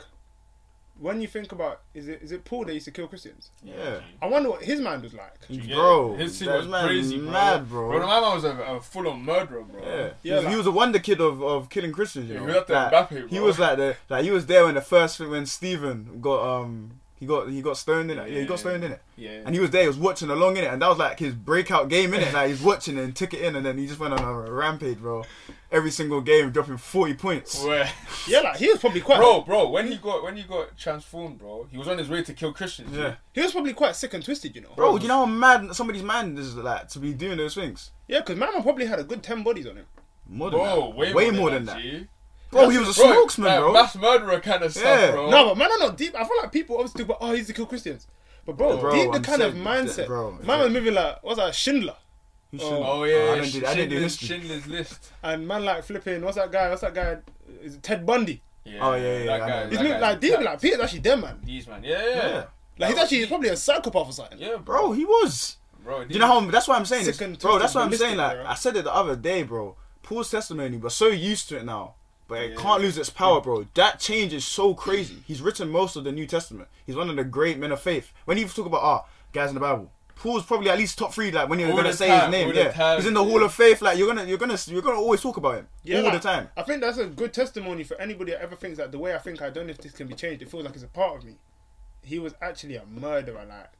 when you think about is it is it Paul that used to kill Christians? Yeah. I wonder what his mind was like. Yeah, Bro, his thing that was man crazy, bro. mad, bro. Bro, my man was a, a full on murderer, bro. Yeah, he, Yeah, was, like- he was a wonder kid of, of killing Christians. You Yeah, know? he was like Like, Mbappe, he was like the like he was there when the first when Stephen got um he got he got stoned in it. Yeah, he got Yeah. stoned in it. Yeah. And he was there, he was watching along in it, and that was like his breakout game in it. Like he's watching it and took it in, and then he just went on a rampage, bro. Every single game, dropping forty points. Where, Yeah, like he was probably quite. bro, bro, when he got when he got transformed, bro, he was on his way to kill Christians. Yeah, He was probably quite sick and twisted, you know. bro, you know how mad somebody's mind is like to be doing those things. Yeah, because Mama probably had a good ten bodies on him. More than Bro, that. way, more, than, that. that. G. Bro, he was a Bro, spokesman, like, bro. Mass murderer kind of stuff, Yeah. bro. No, but man, I'm not deep. I feel like people obviously talk about, oh, he's to kill Christians. But bro, Bro, deep the I'm kind of saying- mindset. bro, man was moving like, what's that, Schindler? He Oh. shouldn't- Oh yeah, oh, I didn't do, I didn't do Schindler's, history. Schindler's List. And man like flipping, what's that guy? What's that guy? Is it Ted Bundy? Yeah, Oh, yeah, yeah, that I guy, know. He's that moving guy's like deep, tapped. like Peter's actually dead, man. These man, yeah, yeah, Yeah. yeah, Like he's actually probably a psychopath or something. yeah Bro, he was. bro. Do you know how? That's what I'm saying, Sick it's- and bro. That's twisted what I'm saying. Like bro. I said it the other day, bro. Paul's testimony, we're so used to it now, but it Yeah. can't lose its power, bro. That change is so crazy. He's written most of the New Testament. He's one of the great men of faith. When you talk about ah guys in the Bible, Paul's probably at least top three. Like when you're All gonna say time, his name, yeah, time, he's in the yeah. Hall of Faith. Like you're gonna, you're gonna, you're gonna always talk about him yeah, all like, the time. I think that's a good testimony for anybody that ever thinks that the way I think I don't know if this can be changed. It feels like it's a part of me. He was actually a murderer, like,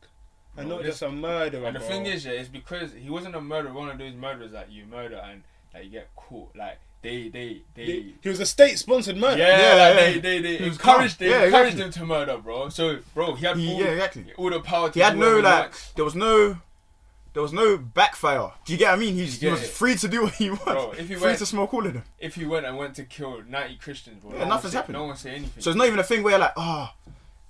and Bro, not just a murderer. And the bro. thing is, yeah, it's because he wasn't a murderer. One of those murderers that you murder and like you get caught. Like they, they, they. He- he was a state-sponsored murder. yeah, Yeah, like yeah. they, they, they He encouraged, calm. they Yeah, encouraged exactly. him to murder, bro. So, bro, he had He- all, yeah, exactly. all the power. To He had no like, wants. there was no, there was no backfire. Do you get what I mean? He's, he was it? free to do what he wants. Bro, if he free went- to smoke all of them. If he went and went to kill ninety Christians, bro, Yeah, no nothing's say, happened. No one say anything. So it's not even a thing where you're like, oh,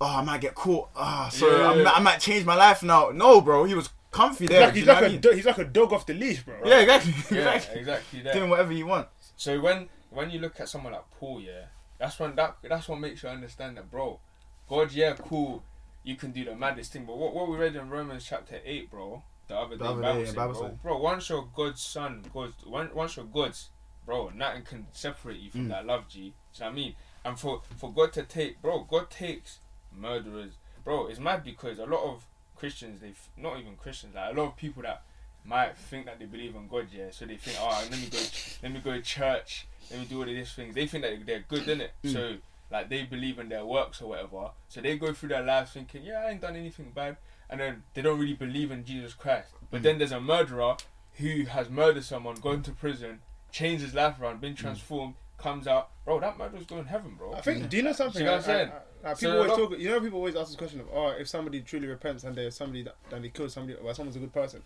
oh, I might get caught. Ah, so Yeah. I, might, I might change my life now. No, bro, he was comfy He's there. like, he's like what I a mean? do- he's like a dog off the leash, bro. yeah, exactly, yeah, exactly. exactly. Doing whatever you want. So when when you look at someone like Paul, yeah, that's when that that's what makes you understand that, bro. God, yeah, cool, you can do the maddest thing, but what, what we read in Romans chapter eight, bro, the other day, The other Bible, day said, Bible bro, bro, once you're God's son, God's one, once you're God's, bro, nothing can separate you from Mm. that love, G. Do you know what I mean? And for for God to take, bro, God takes murderers, bro. It's mad because a lot of Christians, they not even Christians, like a lot of people that might think that they believe in God, yeah. So they think, oh, let me go, let me go to church, let me do all of these things. They think that they're good, innit? Mm. So like they believe in their works or whatever. So they go through their lives thinking, yeah, I ain't done anything bad, and then they don't really believe in Jesus Christ. But Mm. then there's a murderer who has murdered someone, gone to prison, changed his life around, Mm. been transformed, comes out, bro. That murderer's going to heaven, bro. I think. Do you know something? See what I'm saying? I- I- like, people a always lot- talk. You know, people always ask this question of, oh, if somebody truly repents and there's somebody that, that they killed somebody, or someone's a good person.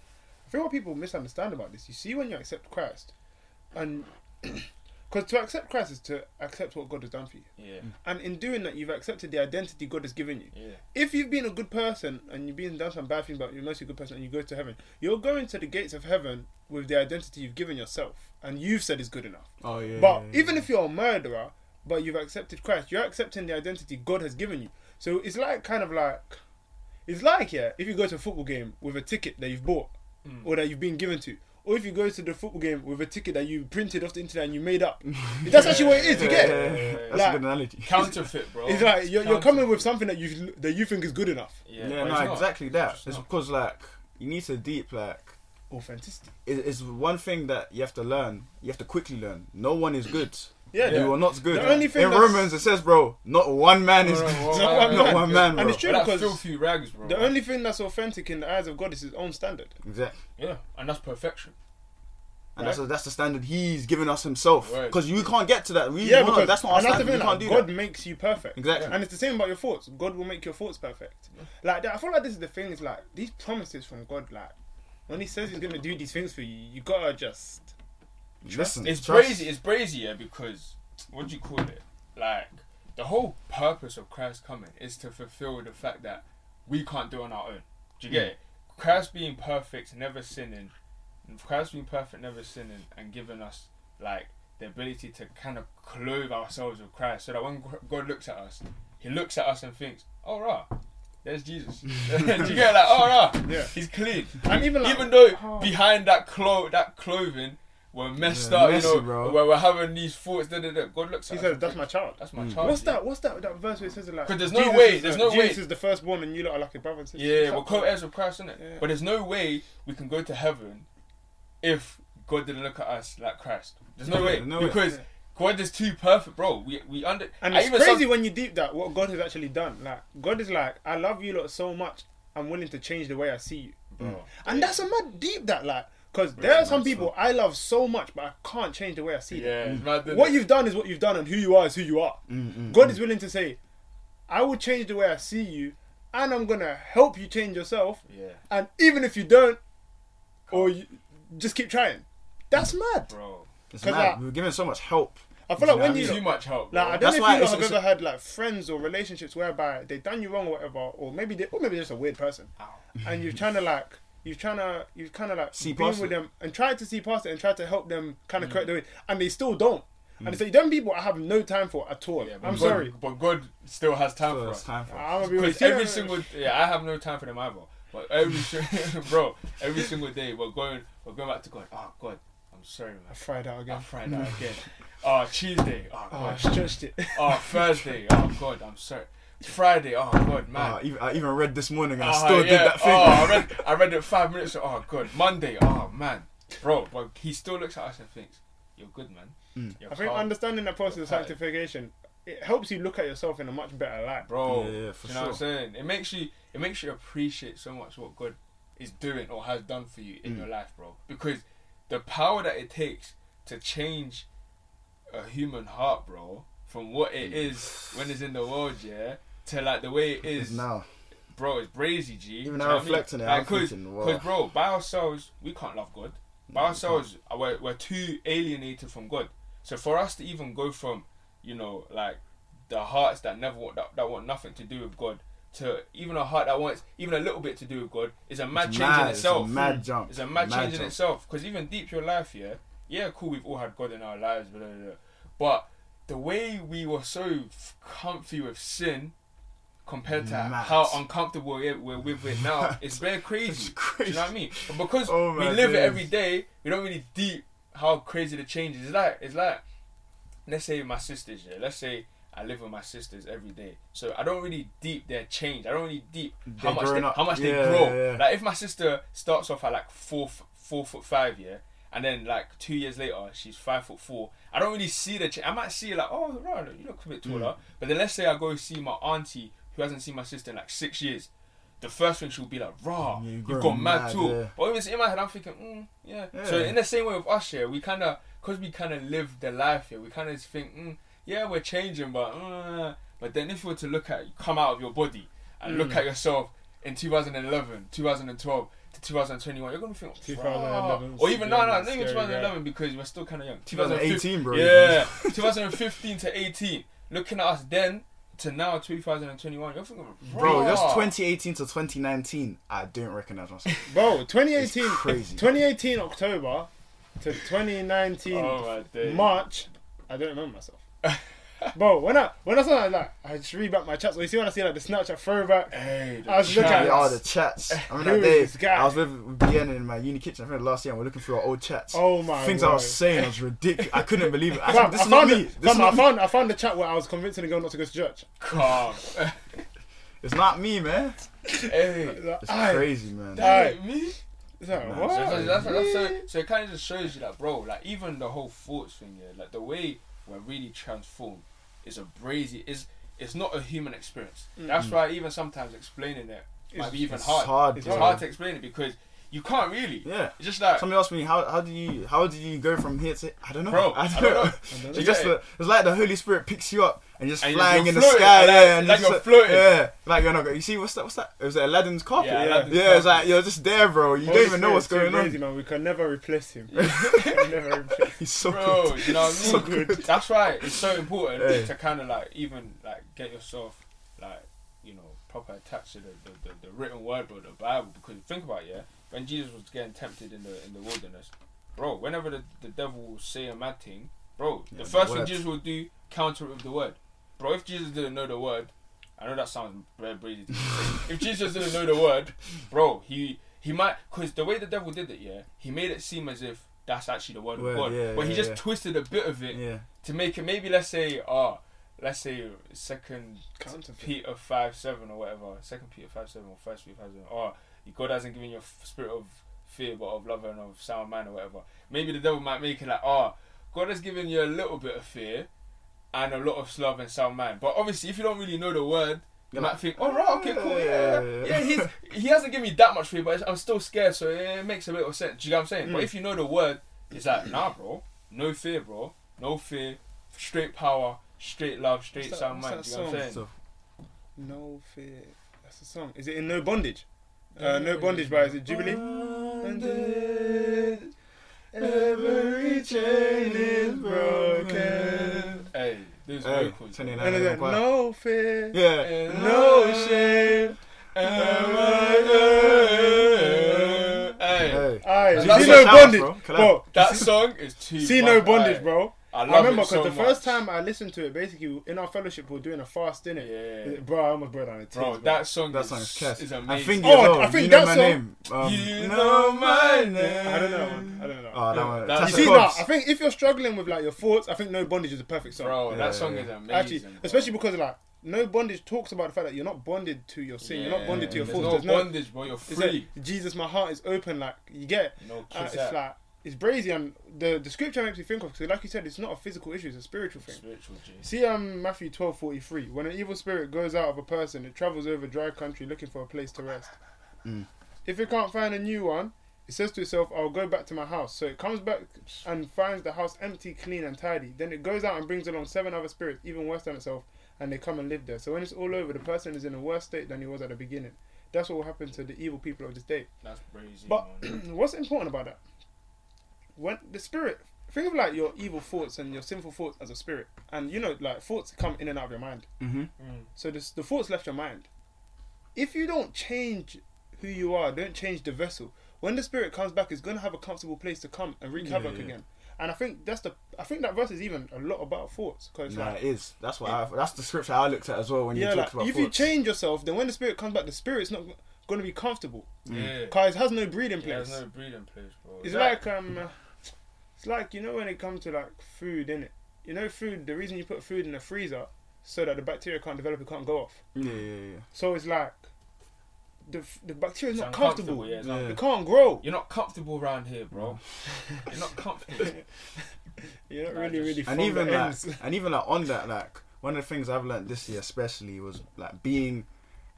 I think what people misunderstand about this, you see, when you accept Christ, and because to accept Christ is to accept what God has done for you, yeah, and in doing that, you've accepted the identity God has given you. yeah, If you've been a good person and you've been done some bad things, but you're mostly a good person and you go to heaven, you're going to the gates of heaven with the identity you've given yourself, and you've said is good enough. Oh yeah. But even if you're a murderer, but you've accepted Christ, you're accepting the identity God has given you. So it's like kind of like, it's like yeah, if you go to a football game with a ticket that you've bought Mm. or that you've been given to, or if you go to the football game with a ticket that you printed off the internet and you made up, that's actually what it is. You get it? Yeah, that's Like- a good analogy. counterfeit, bro. It's like you're, you're coming with something that you that you think is good enough. Yeah, Yeah, no, not. exactly that. It's It's because like you need to deep like Authenticity. it- it's one thing that you have to learn. You have to quickly learn. No one is good. Yeah. You are not good. The only thing in that's- Romans it says, bro, not one man is No, no, good. one Not man, one not man. one man, bro. And it's true But that because filthy rags, bro. the only thing that's authentic in the eyes of God is His own standard. Exactly. yeah, and that's perfection. And that's, that's the standard he's given us himself. Right. Because you can't get to that. We, Yeah, no, because that's not our and that's the standard. thing. You Like, can't do God that. makes you perfect. Exactly. And it's the same about your thoughts. God will make your thoughts perfect. Like I feel like this is the thing. Is like these promises from God. Like when He says He's gonna do these things for you, you gotta just. Listen, It's trust. crazy. It's crazy, yeah, because what do you call it? Like the whole purpose of Christ coming is to fulfill the fact that we can't do it on our own. Do you get it? Christ being perfect, never sinning, Christ being perfect, never sinning, and giving us like the ability to kind of clothe ourselves with Christ, so that when God looks at us, He looks at us and thinks, "Oh, rah, there's Jesus." do you get it? like, "Oh, rah, Yeah. He's clean." And even like, even though oh. behind that clo- that clothing we're messed Yeah, up, messy, you know, bro. where we're having these thoughts. Da, da, da. God looks He at us. says, and "That's my child." That's my Mm. child. What's yeah. that? What's that? That verse where it says it like? 'Cause there's no Jesus way- is there's the- no way- Jesus is the firstborn, and you lot are like a brother and sister. Yeah, we're co-heirs with Christ, isn't it? Yeah. But there's no way we can go to heaven if God didn't look at us like Christ. There's no No way way, no way. because Yeah. God is too perfect, bro. We we under And I it's even crazy some- when you deep that what God has actually done. Like God is like, I love you lot so much. I'm willing to change the way I see you. bro. And that's a mad deep that like, because there are some much people I love so much, but I can't change the way I see them. yeah, it's mad, What you've done is what you've done, and who you are is who you are. Mm, mm, God mm. is willing to say, I will change the way I see you, and I'm gonna help you change yourself. yeah, And even if you don't, or you just keep trying, that's mad. bro. It's 'Cause, mad. like- We were given so much help. I feel like You know when what I you? Too much help. Like Bro. I don't That's know if you it's, have it's- ever had like friends or relationships whereby they done you wrong or whatever, or maybe they, or maybe they're just a weird person, Ow. and you're trying to like you're trying to you've kind of like See been with it. them and tried to see past it and try to help them kind Mm. of correct the way, and they still don't. And it's like them people I have no time for at all. Yeah, I'm God- sorry. but God still has time So for us. time for us. I'm gonna be Because honest. every single yeah, I have no time for them either. But every bro, every single day we're going, we're going back to God. Oh God, I'm sorry, I man. fried out again. I again. fried out again. Oh Tuesday. Oh Oh, I God. stretched it. Oh Thursday. Oh God, I'm sorry. Friday. Oh God, man. Ah, even, I even read this morning and I Oh, still did that thing. Oh, I read, I read it five minutes ago. Oh, good. Monday. Oh, man. Bro, but he still looks at us and thinks, you're good, man. Mm. You're I think calm." understanding that process of sanctification, it helps you look at yourself in a much better light. Bro, Yeah, yeah, for you know what I'm saying? It makes you, it makes you appreciate so much what God is doing or has done for you in Mm. your life, bro. Because the power that it takes to change a human heart, bro, from what it is when it's in the world, yeah, to like the way It's now. bro, it's brazy, G. Even now know I mean? reflecting it, like, I'm cause, thinking, wow. 'cause, bro, by ourselves, we can't love God. By No, ourselves, uh, we're, we're too alienated from God. So for us to even go from, you know, like the hearts that never want that, that want nothing to do with God to even a heart that wants even a little bit to do with God is a mad It's change mad, in it's a itself. mad jump. It's a mad, change in itself. Because even deep your life, yeah, yeah, cool. We've all had God in our lives, blah, blah, blah. but the way we were so f- comfy with sin compared to how uncomfortable we're, we're with it now, it's very crazy. It's Do crazy. you know what I mean? But because Oh we live it every day, we don't really deep how crazy the change is. It's like it's like let's say my sisters, yeah. Let's say I live with my sisters every day, so I don't really deep their change. I don't really deep how much they, how much Yeah, they grow. yeah. Like if my sister starts off at like four four foot five, yeah, and then like two years later she's five foot four. I don't really see the change. I might see like oh right, you look a bit Mm. taller. But then let's say I go see my auntie who hasn't seen my sister in like six years. The first thing she'll be like, "Raw, Yeah, you you've gone mad, mad, too." yeah. But it's in my head, I'm thinking, mm, yeah. So in the same way with us here, we kind of, cause we kind of live the life here, we kind of think, mm, yeah, we're changing, but, uh, but then if you were to look at, come out of your body and look Mm. at yourself in 2011, 2012 to 2021, you're gonna think, 2011 or even no, no, not even scary, 2011 because we're still kind of young. 2018, bro. Yeah, 2015 to 18. Looking at us then to now 2021, you're thinking, Bro, "Rah." just 2018 to 2019, I don't recognize myself. Bro, 2018, It's crazy. 2018 October to 2019 Oh. March, I don't remember myself. Bro, when I when I saw that, like, I just read back my chats. So you see when I see like the Snapchat throwback, Hey, I was looking at Yeah, oh, the chats. I remember Who that is day. I was with, with Bien in my uni kitchen. I think last year, and we're looking through our old chats. oh my Things word. I was saying was ridiculous. I couldn't believe it. I Fam, this I is not me. it- This is fam, I not me. found I found the chat where I was convincing the girl not to go to church. Calm. It's not me, man. hey. It's aye. crazy, man. That Aye. me. It's like, Nah, what? So, that's, that's, that's, so, so it kind of just shows you that, bro, like, even the whole thoughts thing, yeah, like, the way we're really transformed is a brazy, is it's not a human experience. Mm. That's mm. why even sometimes explaining it might It's- be even It's hard. hard, It's It's bro. hard to explain it because you can't really. Yeah. It's just like, Somebody asked me how how do you how did you go from here to I don't know. Bro, I don't, I don't know. know. know. It's just the, it's like the Holy Spirit picks you up and you're just And flying you're in the floating, sky, like- yeah, and like just you're floating. yeah, like you're not. You see what's that? What's that? It was Aladdin's carpet. Yeah, Yeah, Aladdin's yeah. It's like you're just there, bro. You Holy don't even know what's going too crazy, on. man. We can never replace him. Never replace. He's so bro, good. you know what I So mean? good. That's why it's so important Hey. to kind of like even like get yourself like you know proper attached to the, the, the, the written word or the Bible because think about it, yeah when Jesus was getting tempted in the in the wilderness, bro. Whenever the, the devil will say a mad thing, bro, Yeah, the the first thing. Jesus will do counter it with the word, bro. If Jesus didn't know the word, I know that sounds very crazy. if Jesus didn't know the word, bro, he he might because the way the devil did it, yeah, he made it seem as if that's actually the word, Word, of God, yeah, but he just yeah. twisted a bit of it Yeah, to make it maybe let's say uh let's say second Counterfeit. Peter five seven or whatever second Peter five seven or first Peter five seven or God hasn't given you a f- spirit of fear but of love and of sound mind or whatever maybe the devil might make it like oh God has given you a little bit of fear and a lot of love and sound mind but obviously if you don't really know the word you You're might think oh right okay cool yeah yeah, yeah he's he hasn't given me that much fear but I'm still scared so it makes a little sense do you know what I'm saying but Mm. if you know the word it's like nah bro no fear bro no fear straight power, straight love, straight What's that- sound what's mind. that You know what I'm saying? So- No fear. That's the song. Is it in No Bondage? Uh, no Bondage by is it Jubilee? Bondage, every chain is broken. Hey, those Hey, vocals. 29. bro. And is. No fear. Yeah. And No shame. Am I good? Hey, Hey. Aye, see no bondage, bro. bro. That song is too. See no bondage, Aye. bro. I I, remember because so the first time I listened to it, basically in our fellowship we were doing a fast in it. Yeah. Bro, I almost brought down the tears. Bro, that song, that song is Kes. is I amazing. think Oh, as I think you know that my song- name. Um, You know my name. I don't know. I don't know. Oh, that Yeah, one. that- you see, now I think if you're struggling with like your thoughts, I think No Bondage is a perfect song. Bro, Yeah, that song yeah. is amazing. Actually, bro. especially because like No Bondage talks about the fact that you're not bonded to your sin, you're not bonded to your There's thoughts. No There's no, bondage, bro. You're it's free. like, Jesus, my heart is open. Like you get, it. No uh, kids. it's like it's brazy, and the the scripture makes me think of because, like you said, it's not a physical issue; it's a spiritual thing. spiritual G. See, um, Matthew twelve forty three. When an evil spirit goes out of a person, it travels over dry country looking for a place to rest. Mm. If it can't find a new one, it says to itself, "I'll go back to my house." So it comes back and finds the house empty, clean, and tidy. Then it goes out and brings along seven other spirits, even worse than itself, and they come and live there. So when it's all over, the person is in a worse state than he was at the beginning. That's what will happen to the evil people of this day. That's crazy. But what's important about that? When the spirit, think of like your evil thoughts and your sinful thoughts as a spirit, and you know, like thoughts come in and out of your mind. Mm-hmm. Mm. So this, the thoughts left your mind. If you don't change who you are, don't change the vessel. When the spirit comes back, it's gonna have a comfortable place to come and wreak Yeah, havoc yeah. again. And I think that's the. I think that verse is even a lot about thoughts because Nah, like it is. That's what. I, that's the scripture I looked at as well when yeah, you like about if you change yourself, then when the spirit comes back, the spirit's not gonna be comfortable Yeah. because it has no breeding Yeah, place. There's no breeding place, bro. It's That- like um, it's like you know when it comes to like food, innit? You know, food. The reason you put food in the freezer so that the bacteria can't develop, it can't go off. Yeah, yeah, yeah. So it's like the f- the bacteria is It's not comfortable. yeah, it's Yeah. It can't grow. You're not comfortable around here, bro. Mm. You're not comfortable. You're not Nah, really, really. and even the like, and even like on that, like one of the things I've learned this year, especially, was like being.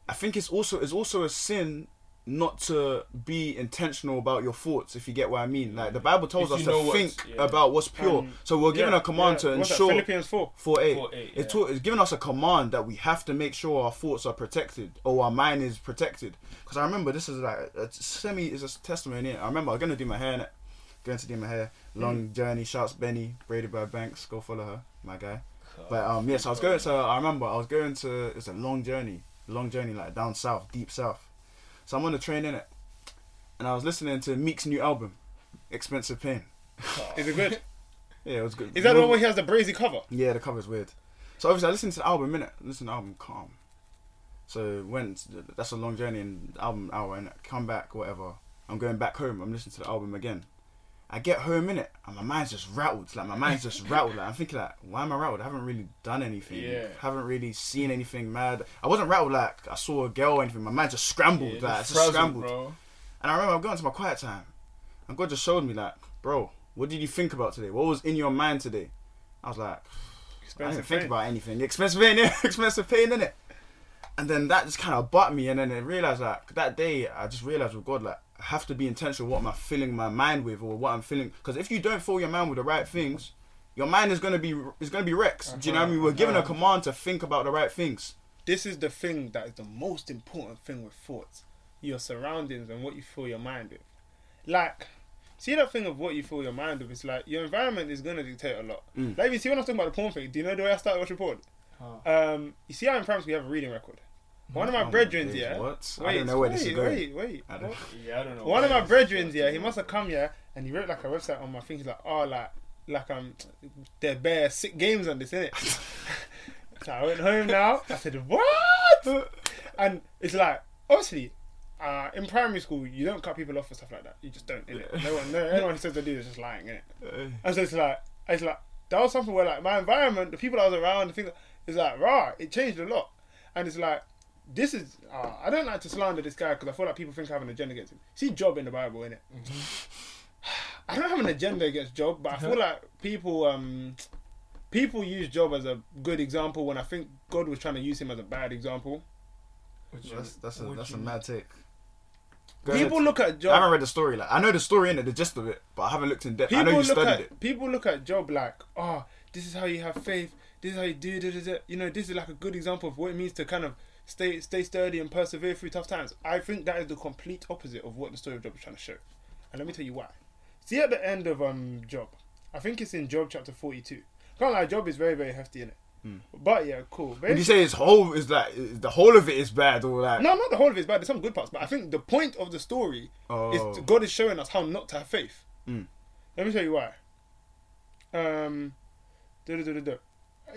I think it's also it's also a sin not to be intentional about your thoughts. If you get what I mean, like the Bible tells us to think yeah. about what's pure. So we're given Yeah, a command yeah. to What's that, ensure. Philippians four. For eight, For eight, it's, yeah. taught, it's given us a command that we have to make sure our thoughts are protected or our mind is protected. Because I remember this is like a, semi is a testimony. I remember I'm gonna do my hair, innit? going to do my hair. Long Mm. journey. Shouts Benny braided by Banks. Go follow her, my guy. But um, yes, I was going to. I remember I was going to. It's a long journey, long journey, like down south, deep south. So I'm on the train in it, and I was listening to Meek's new album, Expensive Pain. Is it good? Yeah, it was good. Is that the one where he has the brazy cover? Yeah, the cover's weird. So obviously I listened to the album minute. Listen to the album calm. So went that's a long journey and album hour and come back whatever. I'm going back home. I'm listening to the album again. I get home in it and my mind's just rattled. Like my mind's just rattled. Like I'm thinking like, why am I rattled? I haven't really done anything. Yeah. Haven't really seen anything mad. I wasn't rattled like I saw a girl or anything. My mind just scrambled. Yeah, like it's just frazzled, scrambled. bro. And I remember I'm going to my quiet time. And God just showed me like, bro, what did you think about today? What was in your mind today? I was like, I didn't Expensive think pain. about anything. Expensive pain, yeah, expensive pain, innit? And then that just kind of butt me, and then I realized like that day, I just realized with God, like have to be intentional. What am I filling my mind with, or what I'm feeling? Because if you don't fill your mind with the right things, your mind is gonna be is gonna be wrecked. Do you know what I mean? We're given a Uh-huh. command to think about the right things. This is the thing that is the most important thing with thoughts. Your surroundings and what you fill your mind with. Like, see that thing of what you fill your mind with. It's like your environment is gonna dictate a lot. Mm. Like you see when I was talking about the porn thing. Do you know the way I started watching porn? Huh. Um, you see how in primary school we have a reading record. One of my Oh my brethrens, yeah. What? I Wait, don't know where wait, this is going. wait, wait. I don't- Yeah, I don't know. One of my it's- brethrens, yeah, he must have come here and he wrote like a website on my thing. He's like, oh, like, like um, they're bare sick games on this, innit? so I went home now. I said, what? And it's like, obviously, uh, in primary school, you don't cut people off for stuff like that. You just don't, innit? No one, no, anyone who says they do is just lying, innit? Uh, And so it's like, it's like that was something where like my environment, the people I was around, the things, it's like right, it changed a lot, and it's like this is. Uh, I don't like to slander this guy because I feel like people think I have an agenda against him. See Job in the Bible, innit? I don't have an agenda against Job, but I feel like people um people use Job as a good example when I think God was trying to use him as a bad example. What you- That's that's a what that's a mad take. Go people ahead. look at Job. I haven't read the story. Like I know the story in it, the gist of it, but I haven't looked in depth. I People know you look studied at it. people look at Job like, oh, this is how you have faith. This is how you do. Da, da, da. You know, this is like a good example of what it means to kind of stay stay sturdy and persevere through tough times. I think that is the complete opposite of what the story of Job is trying to show. And let me tell you why. See at the end of um Job, I think it's in Job chapter forty two. Can't lie, Job is very very hefty in it. Hmm. But yeah, cool. When you say his whole is like the whole of it is bad or like no, not the whole of it is bad. There's some good parts, but I think the point of the story oh is God is showing us how not to have faith. Mm. Let me tell you why. Um.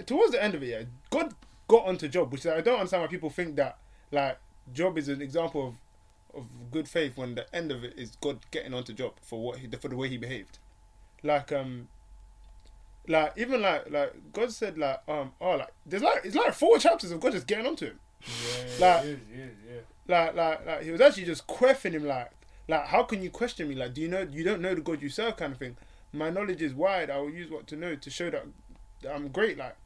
Towards the end of it, yeah, God got onto Job, which I don't understand why people think that like Job is an example of of good faith when the end of it is God getting onto Job for what he for the way he behaved. Like um like even like like God said like um oh like there's like it's like four chapters of God just getting onto him. Yeah, Like- it is, it is, yeah. Like like like he was actually just questioning him like like how can you question me? Like do you know you don't know the God you serve kind of thing. My knowledge is wide, I will use what to know to show that I'm great like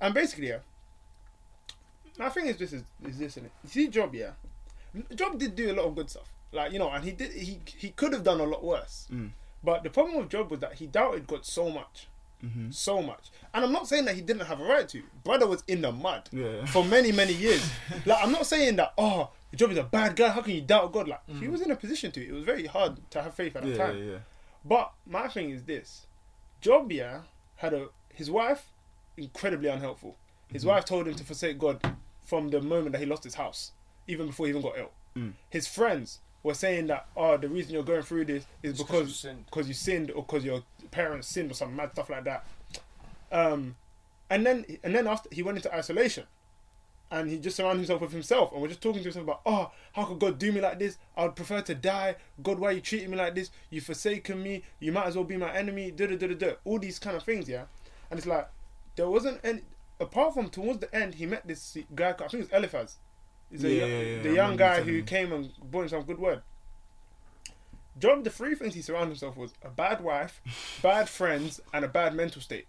and basically yeah. My thing is this is, is this innit? You see Job, yeah. Job did do a lot of good stuff. Like, you know, and he did he he could have done a lot worse. Mm. But the problem with Job was that he doubted God so much. Mm-hmm. So much. And I'm not saying that he didn't have a right to. Brother was in the mud Yeah. for many, many years. like I'm not saying that, oh, Job is a bad guy, how can you doubt God? Like he was in a position to. It was very hard to have faith at that Yeah, time. yeah. But my thing is this: Job, yeah, had a his wife incredibly unhelpful. His Mm-hmm. wife told him to forsake God from the moment that he lost his house, even before he even got ill. Mm. His friends were saying that oh, the reason you're going through this is It's 'cause because you sinned. because you sinned or because your parents sinned or some mad stuff like that. Um, and then and then after he went into isolation, and he just surrounded himself with himself and was just talking to himself about oh how could God do me like this? I would prefer to die. God, why are you treating me like this? You forsaken me. You might as well be my enemy. Da da da da da. All these kind of things, yeah. And it's like there wasn't any apart from towards the end he met this guy. I think it's Eliphaz. He's a Yeah, yeah, the young guy who came and brought him some good word. Job, the three things he surrounded himself was a bad wife, bad friends, and a bad mental state.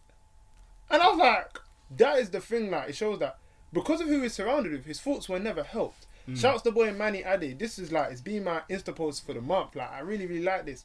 And I was like, that is the thing. Like, it shows that because of who he's surrounded with, his thoughts were never helped. Shouts the boy Manny Ade. This is like it's been my Insta post for the month. Like, I really, really like this.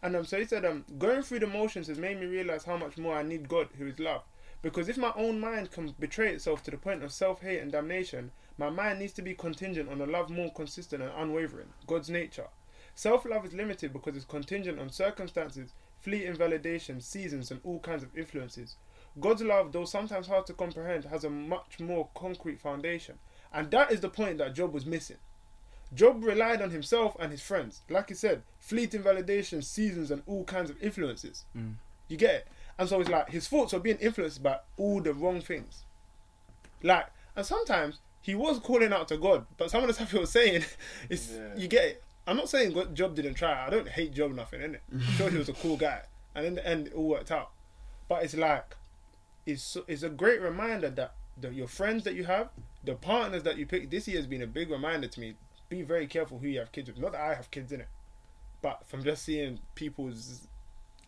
And um, so he said, um, going through the motions has made me realize how much more I need God, who is love. Because if my own mind can betray itself to the point of self hate and damnation, my mind needs to be contingent on a love more consistent and unwavering, God's nature. Self love is limited because it's contingent on circumstances, fleeting validation, seasons, and all kinds of influences. God's love, though sometimes hard to comprehend, has a much more concrete foundation. And that is the point that Job was missing. Job relied on himself and his friends. Like he said, fleeting validation, seasons, and all kinds of influences. Mm. You get it? And so it's like his thoughts were being influenced by all the wrong things. Like, and sometimes he was calling out to God, but some of the stuff he was saying is Yeah. you get it. I'm not saying God, Job didn't try. I don't hate Job nothing, innit? I'm sure he was a cool guy, and in the end, it all worked out. But it's like, it's it's a great reminder that the, your friends that you have, the partners that you pick. This year has been a big reminder to me. Be very careful who you have kids with. Not that I have kids in it, but from just seeing people's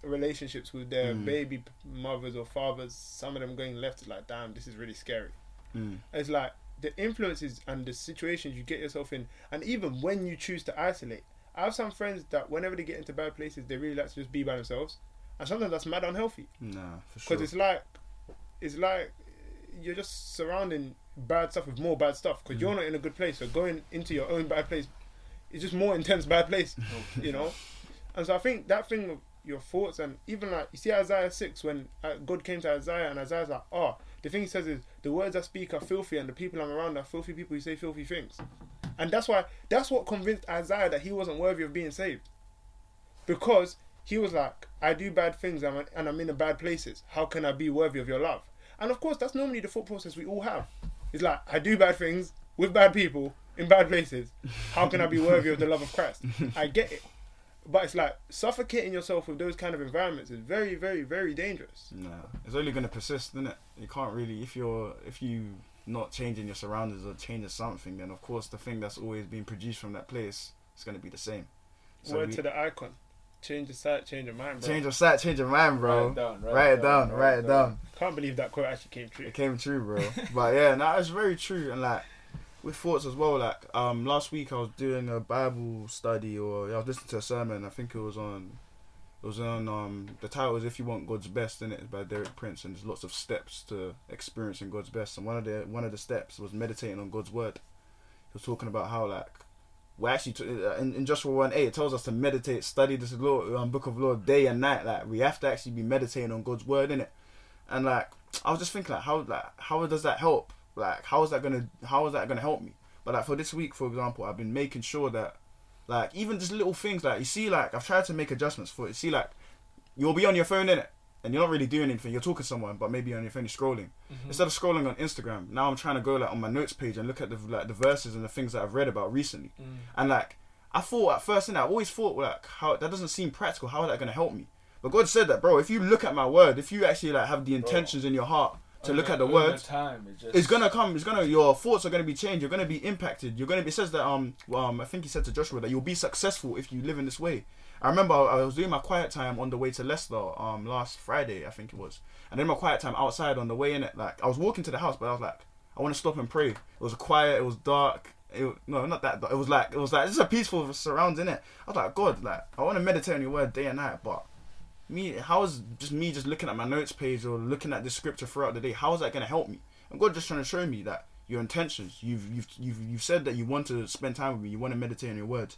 relationships with their Mm. baby mothers or fathers, some of them going left. Like, damn, this is really scary. Mm. It's like the influences and the situations you get yourself in, and even when you choose to isolate. I have some friends that whenever they get into bad places, they really like to just be by themselves, and sometimes that's mad unhealthy Nah, for sure. because it's like, it's like you're just surrounding bad stuff with more bad stuff because you're not in a good place. So going into your own bad place, it's just more intense bad place, you know. And so I think that thing of your thoughts and even like you see Isaiah six when uh, God came to Isaiah and Isaiah's like, oh, the thing he says is the words I speak are filthy and the people I'm around are filthy people who say filthy things, and that's why that's what convinced Isaiah that he wasn't worthy of being saved, because he was like, I do bad things and I'm, and I'm in the bad places. How can I be worthy of your love? And of course, that's normally the thought process we all have. It's like I do bad things with bad people in bad places. How can I be worthy of the love of Christ? I get it. But it's like suffocating yourself with those kind of environments is very, very, very dangerous. Nah, it's only gonna persist, isn't it? You can't really if you're if you not changing your surroundings or changing something, then of course the thing that's always being produced from that place is gonna be the same. So Word we- to the icon. Change the sight, change your mind, bro. change your sight, change your mind, bro. Write it down. Write it down, write it down. Can't believe that quote actually came true. It came true, bro. but yeah, no, it's very true. And like with thoughts as well. Like um, last week I was doing a Bible study, or I was listening to a sermon. I think it was on. It was on um the title is "If You Want God's Best" in it. By Derek Prince, and there's lots of steps to experiencing God's best. And one of the one of the steps was meditating on God's word. He was talking about how like we actually uh, in, in Joshua one eight it tells us to meditate, study this law, um, book of law day and night. Like we have to actually be meditating on God's word in it. And like I was just thinking like how like how does that help? Like how is that gonna how is that gonna help me? But like for this week, for example, I've been making sure that like even just little things like you see like I've tried to make adjustments for it. See like you'll be on your phone in it. and you're not really doing anything. You're talking to someone, but maybe on your phone you're scrolling. Mm-hmm. Instead of scrolling on Instagram, now I'm trying to go like on my notes page and look at the like the verses and the things that I've read about recently. Mm. And like I thought at first, and I always thought like how that doesn't seem practical. How is that gonna help me? But God said that, bro. If you look at my word, if you actually like have the intentions in your heart to look at the words, time, it just, it's gonna come. It's gonna. Your thoughts are gonna be changed. You're gonna be impacted. You're gonna be. It says that um um I think he said to Joshua that you'll be successful if you live in this way. I remember I I was doing my quiet time on the way to Leicester um last Friday I think it was, and then my quiet time outside on the way in it. Like I was walking to the house, but I was like I want to stop and pray. It was quiet. It was dark. It, no, not that. dark. It was like it was like this is a peaceful surrounds in it. I was like God, like I want to meditate on your word day and night, but me how is just me just looking at my notes page or looking at the scripture throughout the day how is that going to help me? And god just trying to show me that your intentions you've you've you've, you've said that you want to spend time with me you want to meditate on your words.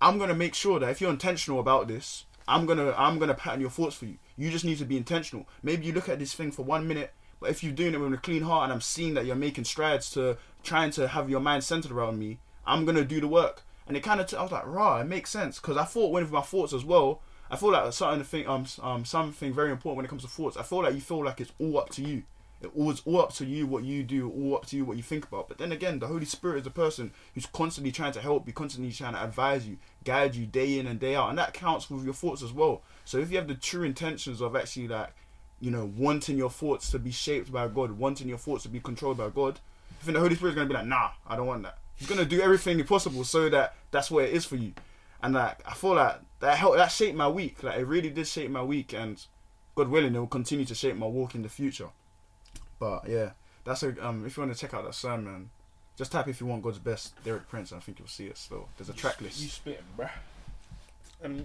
I'm going to make sure that if you're intentional about this i'm going to i'm going to pattern your thoughts for you. You just need to be intentional. Maybe you look at this thing for one minute but if you're doing it with a clean heart and i'm seeing that you're making strides to trying to have your mind centered around me i'm going to do the work. And it kind of, t- I was like, rah, it makes sense. Because I thought with my thoughts as well, I feel like something thing, um, um, something very important when it comes to thoughts. I feel like you feel like it's all up to you. It always all up to you what you do, all up to you what you think about. But then again, the Holy Spirit is the person who's constantly trying to help you, constantly trying to advise you, guide you day in and day out, and that counts with your thoughts as well. So if you have the true intentions of actually like, you know, wanting your thoughts to be shaped by God, wanting your thoughts to be controlled by God, I think the Holy Spirit's gonna be like, nah, I don't want that. He's gonna do everything possible so that that's what it is for you. And like I feel like that helped that shaped my week. Like it really did shape my week and God willing it will continue to shape my walk in the future. But yeah, that's a um if you want to check out that sermon, just type if you want God's best Derek Prince and I think you'll see it still. There's a track You list. spitting, bruh.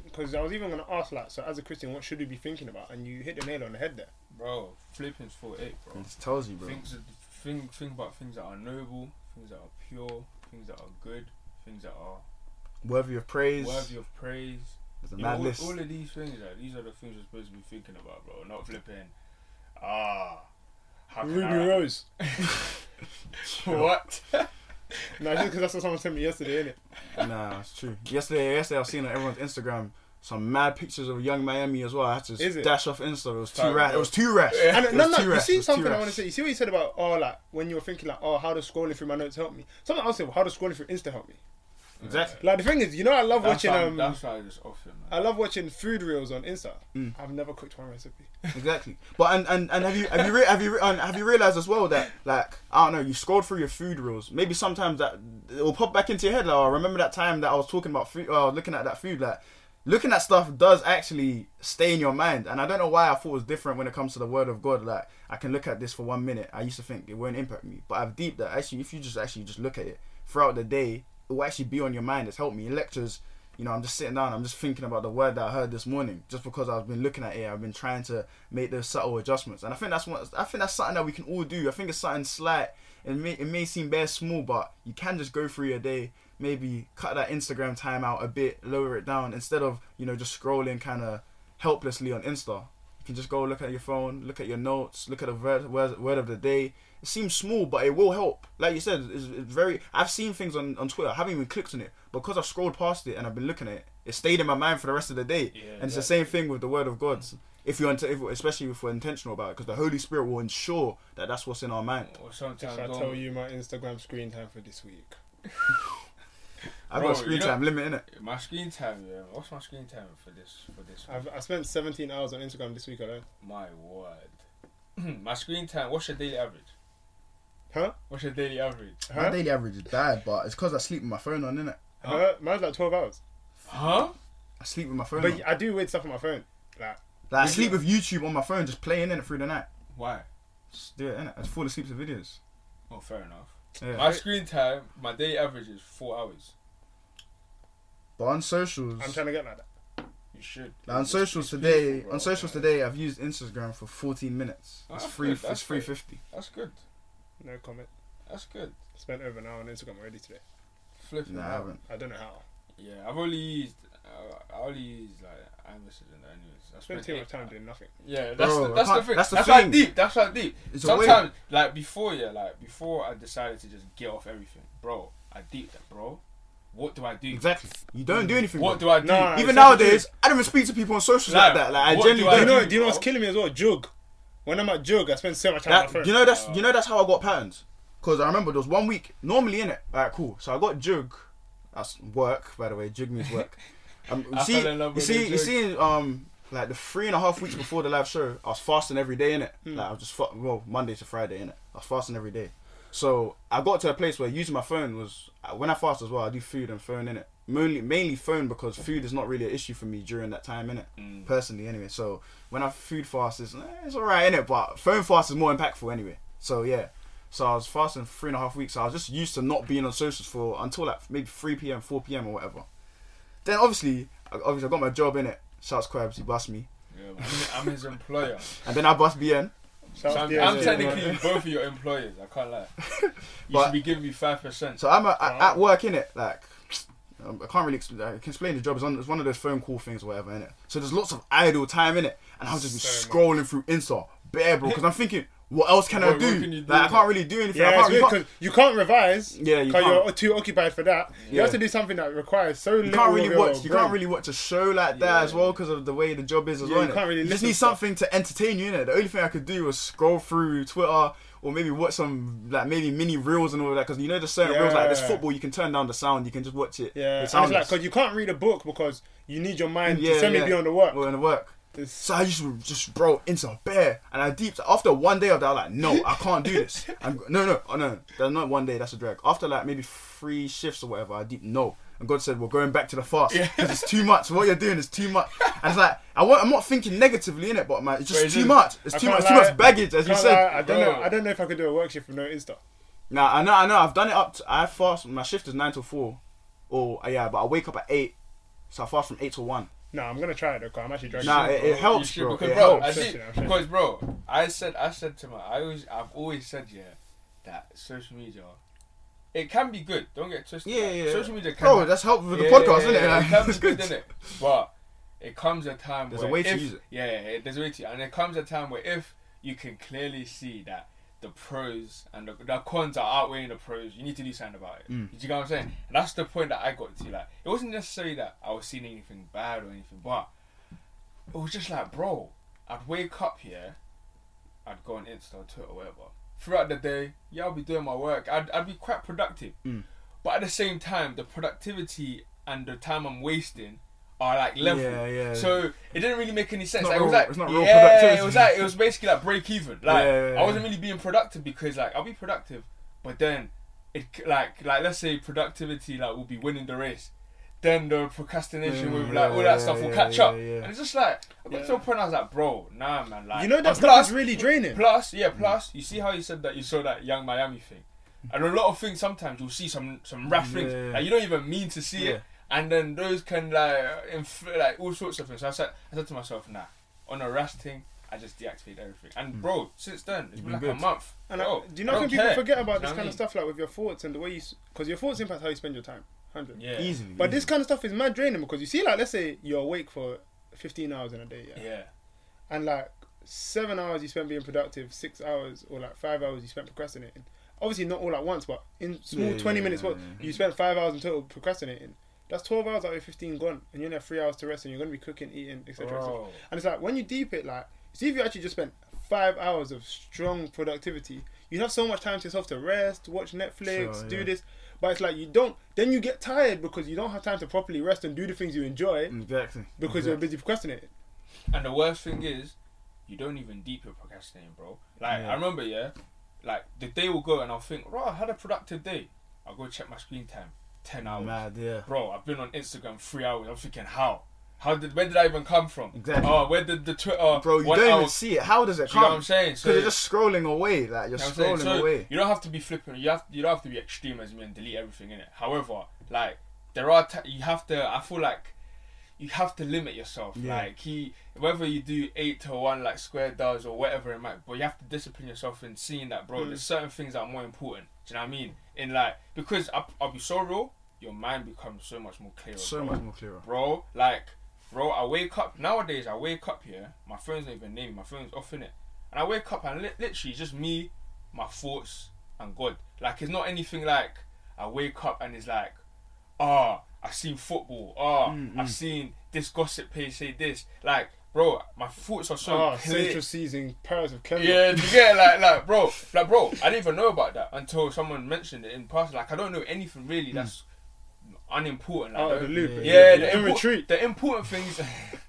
because I was even gonna ask like, so as a Christian, what should we be thinking about? And you hit the nail on the head there. Bro, Philippians 4 8, bro. It tells you, bro. Things that, think, think about things that are noble, things that are pure, things that are good, things that are Worthy of praise. worthy of praise. There's a You know, mad all, list. all of these things, like, these are the things you're supposed to be thinking about, bro. Not flipping. Ah. how can Ruby I- Rose. what? no, just because that's what someone sent me yesterday, innit? Nah, it's true. Yesterday, yesterday I was seeing on everyone's Instagram some mad pictures of Yung Miami as well. I had to Is it? dash off Insta. It was too Sorry, rash. It was too rash. And It no, was no, too you rash. It see was too something I rash. want to say. You see what you said about oh, like when you were thinking like oh, how does scrolling through my notes help me? Something else. How does scrolling through Insta help me? Exactly. Like the thing is, you know, I love That's watching why, um, that's why I just off it, I love watching food reels on Insta. Mm. I've never cooked one recipe. Exactly. But and, and, and have you have you re- have you re- and have you realized as well that like I don't know you scrolled through your food reels maybe sometimes that it will pop back into your head like oh, remember that time that I was talking about food uh, looking at that food like looking at stuff does actually stay in your mind and I don't know why I thought it was different when it comes to the word of God like I can look at this for one minute I used to think it won't impact me but I've deep that actually if you just actually just look at it throughout the day will actually be on your mind it's helped me in lectures you know, I'm just sitting down, I'm just thinking about the word that I heard this morning. Just because I've been looking at it, I've been trying to make those subtle adjustments. And I think that's what I think that's something that we can all do. I think it's something slight. It may it may seem bare small, but you can just go through your day, maybe cut that Instagram time out a bit, lower it down, instead of, you know, just scrolling kinda helplessly on Insta. You can just go look at your phone, look at your notes, look at the word, word, word of the day. It seems small, but it will help. Like you said, it's, it's very. I've seen things on, on Twitter. I haven't even clicked on it because I've scrolled past it and I've been looking at it. It stayed in my mind for the rest of the day. Yeah, and it's the same thing with the Word of God. If you, if, especially if we're intentional about it, because the Holy Spirit will ensure that that's what's in our mind. Or If sometimes I don't- tell you my Instagram screen time for this week, I've Bro, got a screen you know- time limit in it. My screen time, yeah. What's my screen time for this? For this? I've I spent 17 hours on Instagram this week alone. My word. my screen time. What's your daily average? Huh? What's your daily average? Huh? My daily average is bad, but it's because I sleep with my phone on, innit? Huh? Mine's like 12 hours. Huh? I sleep with my phone But on. I do weird stuff on my phone. Like, Like, I sleep with YouTube on my phone, just playing in it through the night. Why? Just do it, innit? I just fall asleep to videos. Oh, fair enough. Yeah. My screen time, my daily average is four hours. But on socials, I'm trying to get like that. You should. like, on socials today, bro. on socials today, I've used Instagram for 14 minutes. It's that's free. that's It's free good. 50. That's good. No comment. That's good. Spent over an hour on Instagram already today. Flipping. Nah, I haven't. I don't know how. Yeah, I've only used. Uh, I only used like iMessage and that anyways. I Spent spent too eight- much time doing nothing. Yeah, that's Bro, the, I that's the can't- thing. that's That's, the why thing. deep. That's why deep. It's a way- Sometimes, like before, yeah, like before I decided to just get off everything, bro. I deep that, bro. what do I do? Exactly. You don't do anything. What bro. do I do? Nah, Even Exactly. nowadays, I don't even speak to people on socials like, Like, that. Like I what genuinely do I Do you don't. know? Do you know what's killing me as well? Jug. When I'm at Jug, I spend so much time on my That, phone. you know that's you know that's how I got patterns. Cause I remember there was one week normally in it. Alright, cool. So I got jug. That's work, by the way. Jug means work. Um, you I see, fell in love you with see, the you see, um, like the three and a half weeks before the live show, I was fasting every day in it. Like I was just fa- well Monday to Friday in it. I was fasting every day. So I got to a place where using my phone was uh, when I fast as well. I do food and phone in it. Mainly, mainly phone because food is not really an issue for me during that time in it. Mm. Personally, anyway. So when I food fast, it's, eh, it's alright in it, but phone fast is more impactful anyway. So yeah. So I was fasting three and a half weeks. So I was just used to not being on socials for until like maybe three p.m., four p.m. or whatever. Then obviously, I- obviously I got my job in it. Shouts Kwabz, he bust me, Yeah. I'm his employer. and then I bust Bien. Shout So out I'm, I'm technically both of your employers. I can't lie. You But- should be giving me five percent. So I'm a, at- at work in it, like um, I can't really explain. I can explain the job. It's, on, it's one of those phone call things or whatever in it. So there's lots of idle time in it, and I was just be So scrolling through Insta, bare bro, because I'm thinking, what else can I What- what do? can do like I can't really do anything. I Yeah, can't, it's you weird can't, because you can't revise. Yeah, you because can't. you're too occupied for that. You Yeah. have to do something that requires so little. you can't really watch. You brain. can't really watch a show like that Yeah. as well because of the way the job is as Yeah, well. you innit? can't really You just need stuff. something to entertain you. Innit? The only thing I could do was scroll through Twitter or maybe watch some like maybe mini reels and all that because you know there's certain reels like this football you can turn down the sound you can just watch it. Yeah, and with it's like because you can't read a book because you need your mind Yeah, to semi yeah. be on the work. Well, in the work. So I used to just bro into a bear, and I deep after one day of that, I was like, no, I can't do this. I'm, no, no, oh, no, that's not one day. That's a drag. After like maybe three shifts or whatever, I deep no, and God said we're going back to the fast because it's too much. What you're doing is too much. And it's like I want, I'm not thinking negatively in it, but man, it's just Wait, too much. It's I too much. Too much baggage, as you said. lie, I don't know. I don't know if I could do a work shift with no Insta. Now I know, I know. I've done it up. To, I fast. My shift is nine to four, or uh, yeah, but I wake up at eight, so I fast from eight to one. No, I'm gonna try it though. Cause I'm actually dragging. Nah, it. it, it helps, You should, bro. Because, It bro, helps. I I'm think, pushing, I'm pushing. because, bro, I said, I said to my, I always, I've always said, yeah, that social media, it can be good. Don't get twisted. Yeah, like, yeah. Social media can. Bro, that's helpful with the Yeah, podcast, yeah, isn't it? yeah, Like, It can be it's good, good. isn't it? But it comes a time There's a where way to use it. Yeah, yeah, yeah, there's a way to, and it comes a time where if you can clearly see that the pros and the, the cons are outweighing the pros, you need to do something about it. Mm. Do you get what I'm saying? And that's the point that I got to. Like, it wasn't necessarily that I was seeing anything bad or anything, but it was just like, bro, I'd wake up here, I'd go on Insta or Twitter or whatever. Throughout the day, yeah, I'll be doing my work. I'd, I'd be quite productive. Mm. But at the same time, the productivity and the time I'm wasting are like level. Yeah, yeah. So it didn't really make any sense. not Like, it was like, it's not real yeah, it was like it was basically like break even. Like Yeah, yeah, yeah. I wasn't really being productive because like I'll be productive, but then it like like let's say productivity like will be winning the race. Then the procrastination Mm, with like yeah, all that yeah, stuff will catch yeah, up, yeah. and it's just like I got Yeah. to a point I was like, bro, nah, man, like You know that and stuff plus- is really draining. Plus, yeah, plus you see how you said that you saw that Yung Miami thing, and a lot of things sometimes you'll see some some rough things Yeah. like you don't even mean to see Yeah. it, and then those can like inf- like all sorts of things. So I said, I said to myself, nah, on a rash thing, I just deactivate everything. And mm. bro, since then it's You've been been like a month. And bro, I, do you I not think people care. forget about this kind I of stuff, like with your thoughts and the way you, because your thoughts impact how you spend your time. Hundred. Yeah, Easily. But this kind of stuff is mad draining because you see, like, let's say you're awake for 15 hours in a day, yeah, yeah, and like seven hours you spent being productive, six hours or like five hours you spent procrastinating. Obviously, not all at once, but in small Yeah, 20 yeah, minutes, what yeah, you spend five hours in total procrastinating. That's 12 hours out of 15 gone, and you only have three hours to rest, and you're gonna be cooking, eating, etc. etc. bro. And it's like when you deep it, like see if you actually just spent five hours of strong productivity, you'd have so much time to yourself to rest, watch Netflix, Sure, do yeah. this. But it's like you don't. Then you get tired because you don't have time to properly rest and do the things you enjoy Exactly. because you're busy procrastinating. And the worst thing is, you don't even deep your procrastinating, bro. Like Yeah. I remember, yeah, like the day will go and I'll think, right, I had a productive day. I'll go check my screen time, ten hours. Mad, yeah. Bro, I've been on Instagram three hours. I'm thinking, how? How did? Where did I even come from? Exactly. Oh, where did the Twitter? Uh, Bro, you don't hour, even see it. How does it Do you know what I'm come? saying? So Because you're just scrolling away. Like you're you know scrolling? So away. You don't have to be flipping. You have. You don't have to be extreme as me and delete everything in it. However, like there are. T- you have to. I feel like you have to limit yourself. Yeah. Like he, whether you do eight to one like Square does or whatever it might, but you have to discipline yourself in seeing that, bro. Mm. There's certain things that are more important. Do you know what I mean? In like because I, I'll be so real. Your mind becomes so much more clearer. So bro much more clearer. bro. Like, bro, I wake up nowadays. I wake up here. My phone's not even named. My phone's off in it, and I wake up and li- literally just me, my thoughts, and God. Like, it's not anything like I wake up and it's like, ah, I've seen football. Ah, Mm, I've seen this gossip page say this. Like, bro, my thoughts are so Oh, clear. Central seizing Paris of Kendall. Yeah, you get it? like like bro, like bro, I didn't even know about that until someone mentioned it in person. Like I don't know anything really that's unimportant. Like, Out of the loop. Yeah, yeah, You're the, in impor- retreat. the important things,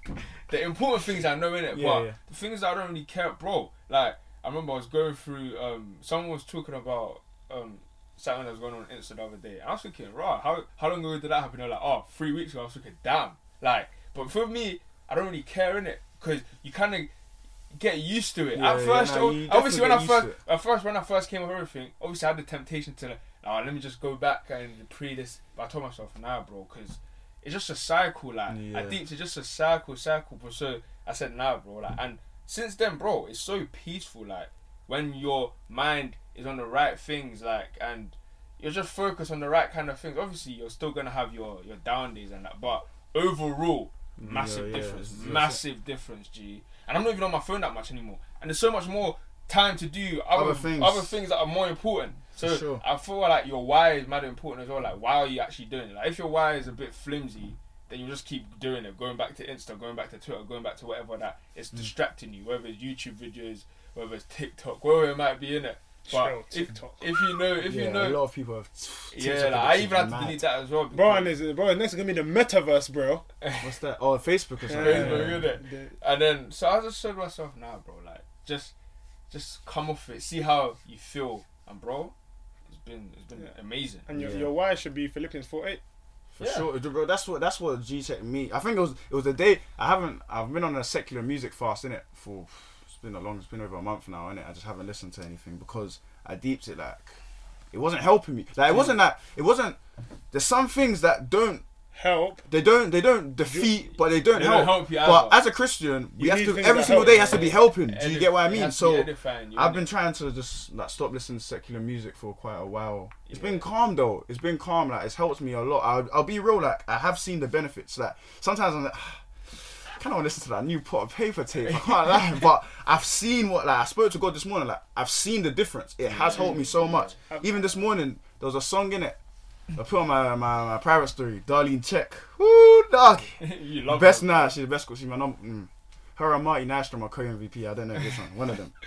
the important things I know in it, Yeah, but yeah. the things I don't really care, bro. Like I remember I was going through. Um, someone was talking about um something that was going on on Insta the other day. I was thinking, right, how how long ago did that happen? They're like, oh, three weeks ago. I was thinking, damn. Like, but for me, I don't really care in it because you kind of get used to it. Yeah, At yeah, first, no, oh, obviously when I first, at first when I first came with everything, obviously I had the temptation to, like, oh, let me just go back and pre this. But I told myself, nah, bro, because it's just a cycle. Like, I Yeah. deep it's just a cycle, cycle. But so I said, nah, bro. Like, and since then, bro, it's so peaceful. Like, when your mind is on the right things, like, and you're just focused on the right kind of things. Obviously, you're still gonna have your your down days and that, but overall, massive yeah, difference, it's- massive difference, G. And I'm not even on my phone that much anymore, and there's so much more time to do other, Other things, things. other things that are more important. So sure. I feel like your why is mad important as well. Like, why are you actually doing it? Like, if your why is a bit flimsy, then you just keep doing it, going back to Insta, going back to Twitter, going back to whatever that is Mm. distracting you, whether it's YouTube videos, whether it's TikTok, wherever it might be in it. But if, TikTok. if you know, if yeah, you know, a lot of people have. yeah, like, I even had to delete that as well. Bro, and because- it's, bro, next is gonna be the metaverse, bro. What's that? Oh, Facebook or something. Facebook, Yeah. innit? And then so I just said to myself, nah, bro, like just just come off it, see how you feel, and bro, it's been it's been Yeah. amazing. And your, Yeah. your why should be Philippians 4 8. For Yeah. sure, bro. That's what that's what G checked me. I think it was it was the day I haven't I've been on a secular music fast in it for it's been a long it's been over a month now it. I just haven't listened to anything because I deeped it like it wasn't helping me. Like it wasn't that it wasn't. There's some things that don't Help. they don't they don't defeat but they don't They don't help. help you but as a Christian, we You have to every single help. day has to be helping. Do you get what I mean? has to be So. I've been trying to just like stop listening to secular music for quite a while. It's Yeah. been calm though. It's been calm. Like it's helped me a lot. I'll, I'll be real. Like I have seen the benefits. Like sometimes I'm like, kind of want to listen to that new pot of paper tape. I can't lie, but I've seen what like I spoke to God this morning. Like I've seen the difference. It has helped me so much. Even this morning there was a song in it. I put on my, my, my private story. Darlene Zschech. Woo dog. you love Best her. nah, she's the best. Because she's my number. Mm. Her and Marty Nystrom are co-MVP. I don't know which one. One of them.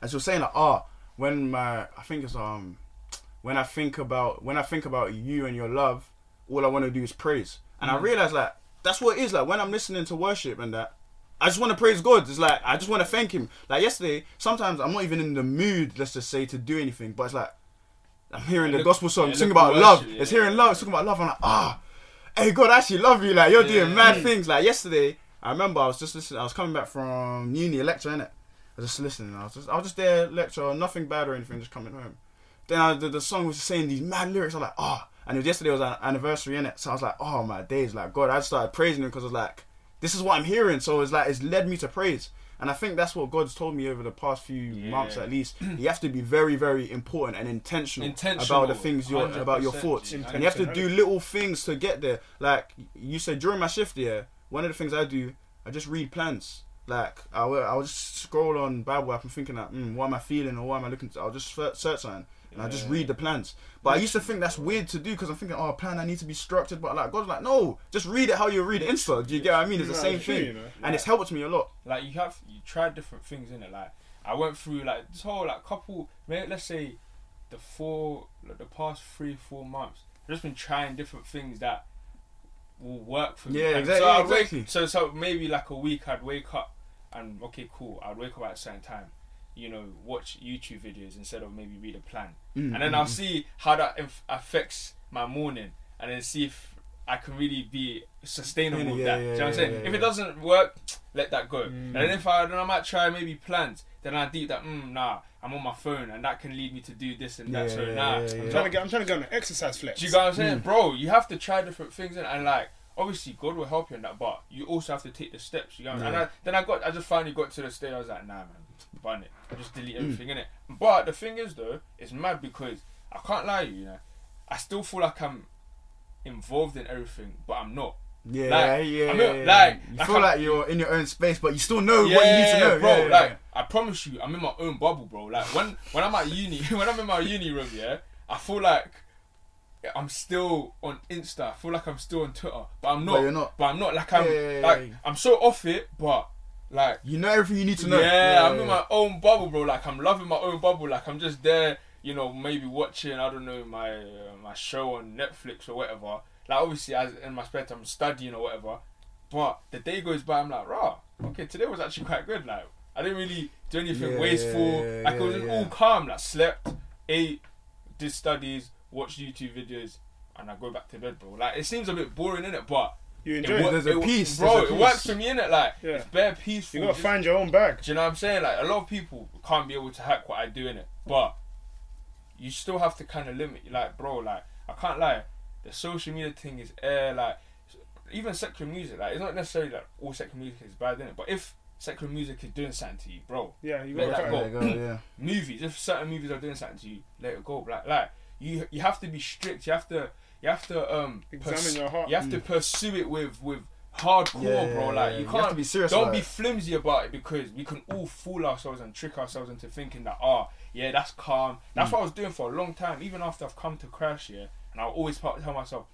And she was saying like, ah, when my, I think it's um, when I think about when I think about you and your love, all I want to do is praise. And I realized like that's what it is. Like when I'm listening to worship and that, I just want to praise God. It's like I just want to thank Him. Like yesterday, sometimes I'm not even in the mood, let's just say, to do anything. But it's like I'm hearing Yeah, the gospel song, yeah, sing look about at love. worship, it's hearing love. It's talking about love. I'm like, ah, hey God, I actually love you. Like you're Yeah. doing mad things. Like yesterday, I remember I was just listening. I was coming back from uni, a lecture, innit? I was just listening. I was just, I was just there, lecture, nothing bad or anything, just coming home. Then I, the, the song was saying these mad lyrics. I'm like, oh, and it was, yesterday was an anniversary in it, so I was like, oh my days, like God, I started praising him because I was like, this is what I'm hearing. So it's like it's led me to praise. And I think that's what God's told me over the past few Yeah. months, at least. You have to be very, very important and intentional, Intentional, about the things you're about your thoughts, and you have to do little things to get there. Like you said during my shift, yeah. One of the things I do, I just read plans. Like I will, I'll just scroll on Bible app and thinking like, mm, what am I feeling or what am I looking? To? I'll just search search and I just Yeah. read the plans. But I used to think that's weird to do because I'm thinking, oh, a plan I need to be structured. But like God's like, no, just read it how you read Insta. Do you get what I mean? It's the same thing, you know. and it's helped me a lot. like you have you tried different things in it. Like I went through like this whole like couple, maybe let's say the four, like, the past three four months. I've just been trying different things that will work for me. Yeah, exactly- So, I'd exactly. wake, so so maybe like a week I'd wake up and okay cool I'd wake up at a certain time. You know, watch YouTube videos instead of maybe read a plan, Mm, and then mm, I'll mm. see how that inf- affects my morning, and then see if I can really be sustainable Yeah, with that. yeah, Do you know what I'm saying? yeah, if it doesn't work, let that go. Mm. And then if I then I might try maybe plans. Then I deep that mm, nah, I'm on my phone and that can lead me to do this and that. Yeah, so yeah, nah, yeah, I'm yeah. I'm trying to get. I'm trying to get on an exercise flex. do you get what I'm saying, Mm. bro? You have to try different things and, and like obviously God will help you in that, but you also have to take the steps. You know, and I, then I got I just finally got to the stage. I was like, nah, man, bun it. Just Mm. delete everything in it. But the thing is though, it's mad because I can't lie, you you know, I still feel like I'm involved in everything, but I'm not. Yeah, Like, yeah, I mean, yeah, yeah. like, you like feel I'm- like you're in your own space, but you still know what you need to know, bro. Yeah, yeah, like yeah. I promise you, I'm in my own bubble, bro. Like when when I'm at uni, when I'm in my uni room, yeah, I feel like I'm still on Insta. I feel like I'm still on Twitter, but I'm not. But you're not. But I'm not like I'm Yeah, yeah, yeah, like yeah. I'm so off it, but like You know everything you need to know. yeah, I'm in my own bubble, bro. Like I'm loving my own bubble. Like I'm just there, you know, maybe watching I don't know my uh, my show on Netflix or whatever. Like obviously, as in my spare time, I'm studying or whatever. But the day goes by, I'm like, rah, okay, today was actually quite good. Like I didn't really do anything Yeah, wasteful. yeah, like it was yeah, all calm. Like slept, ate, did studies, watched YouTube videos, and I go back to bed, bro. Like it seems a bit boring, innit? But You enjoy it. wo- There's a it- peace, bro. there's a It works for me, in it. Like Yeah. it's bare peaceful. You gotta just- find your own bag. do you know what I'm saying? Like a lot of people can't be able to hack what I do in it, but you still have to kind of limit. Like, bro, like I can't lie. The social media thing is air. Like even secular music. Like it's not necessarily that all secular music is bad in it, but if secular music is doing something to you, bro, Yeah, you Let that go. There you go, yeah. movies. If certain movies are doing something to you, let it go. Like, like you, you have to be strict. You have to, you have to um Examine pers- your heart. You have to pursue it with with hardcore, Yeah, bro. Like yeah. you You can't have to be serious Don't about be it. flimsy about it because we can all fool ourselves and trick ourselves into thinking that ah yeah that's calm. That's Mm. what I was doing for a long time. Even after I've come to Christ yeah, and I'll always pa- tell myself,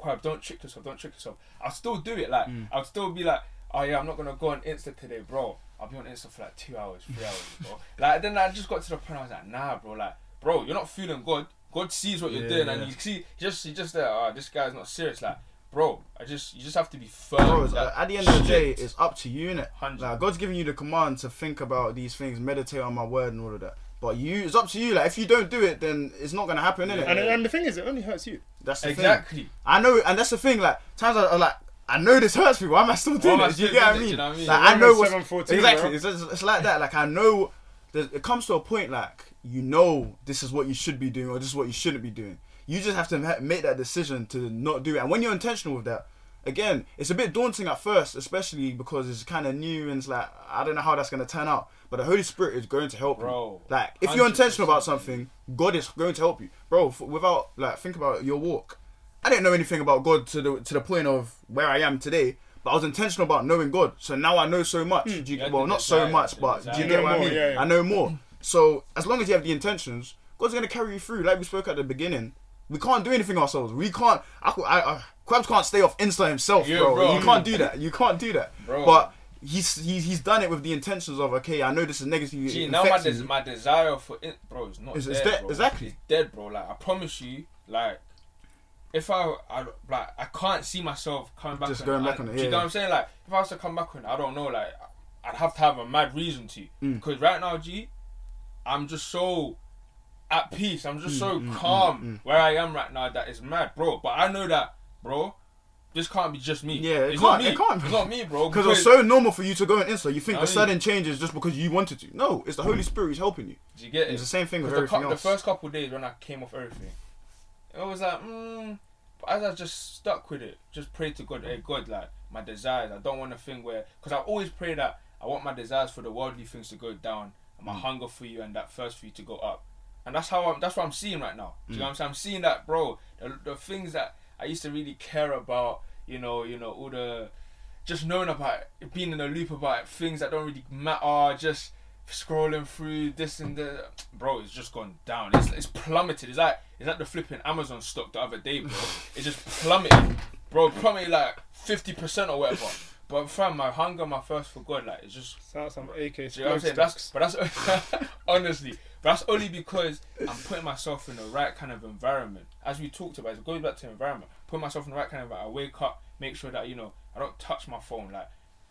Quab, don't trick yourself, don't trick yourself. I'll still do it. Like Mm. I'll still be like, oh yeah, I'm not gonna go on Insta today, bro. I'll be on Insta for like two hours, three hours, bro. Like then I just got to the point I was like, nah, bro. Like, bro, you're not feeling good. God sees what you're Yeah, doing, and you see, he just, he just there. Oh, ah, this guy's not serious. Like, bro, I just, you just have to be firm. Bro, like, uh, at the end of the day, it's up to you, innit? Hundred. Like God's giving you the command to think about these things, meditate on my word and all of that. But you, it's up to you. Like if you don't do it, then it's not gonna happen, innit? And, and the thing is, it only hurts you. That's the thing. exactly. I know, and that's the thing. Like times are, I like, I know this hurts people. Why am I still doing am I it? Do you still get what I mean? You know what I mean? Like I know what's 7:14, exactly. bro. It's, it's, it's like that. Like I know. It comes to a point like you know this is what you should be doing or this is what you shouldn't be doing. You just have to make that decision to not do it. And when you're intentional with that, again, it's a bit daunting at first, especially because it's kind of new and it's like I don't know how that's gonna turn out. But the Holy Spirit is going to help Bro, you. Like if you're intentional about something, God is going to help you, bro. f- Without like think about your walk. I didn't know anything about God to the to the point of where I am today. But I was intentional about knowing God, so now I know so much. Do you, Yeah, well, not so much, but do you get know what I mean? yeah, yeah. I know more. So as long as you have the intentions, God's gonna carry you through. Like we spoke at the beginning, we can't do anything ourselves. We can't. I, I, I Kwabz can't stay off Insta himself, Yeah, bro. bro. You can't do that. You can't do that. Bro. But he's he's he's done it with the intentions of okay. I know this is negative. Gee, now my, des- my desire for it, bro, is not It's- dead, it's dead, bro. exactly. It's dead, bro. Like I promise you, like if I, I like I can't see myself coming back. Just on going back on it, Do you know what I'm saying? Like if I was to come back on, I don't know. Like I'd have to have a mad reason to. Mm. Because right now, G, I'm just so at peace. I'm just Mm, so mm, calm mm, mm. where I am right now. That is mad, bro. But I know that, bro. This can't be just me. Yeah, it it's can't- not me. it can't be. It's not me, bro. Because it's so normal for you to go on Insta. You think I a mean- sudden change is just because you wanted to. No, it's the Holy Spirit who's helping you. Do you get it? It's the same thing with Because the, everything cou- the first couple of days when I came off everything, it was like, mm, but as I just stuck with it, just pray to God, hey God, like my desires. I don't want a thing where, because I always pray that I want my desires for the worldly things to go down, and Mm. my hunger for you and that thirst for you to go up. And that's how I'm. That's what I'm seeing right now. Do you Mm. know what I'm saying? I'm seeing that, bro. The, the things that I used to really care about, you know, you know, all the just knowing about it, being in the loop about it, things that don't really matter, just scrolling through this and that, bro, it's just gone down. It's, it's plummeted. It's like it's like the flipping Amazon stock the other day, bro. It just plummeted, bro. Plummeted like fifty percent or whatever. But fam, my hunger, my thirst for God, like it's just Sounds some AK do you know what I'm saying? That's, but that's honestly, but that's only because I'm putting myself in the right kind of environment. As we talked about, it goes back to environment. Put myself in the right kind of environment. I wake up, make sure that you know I don't touch my phone. Like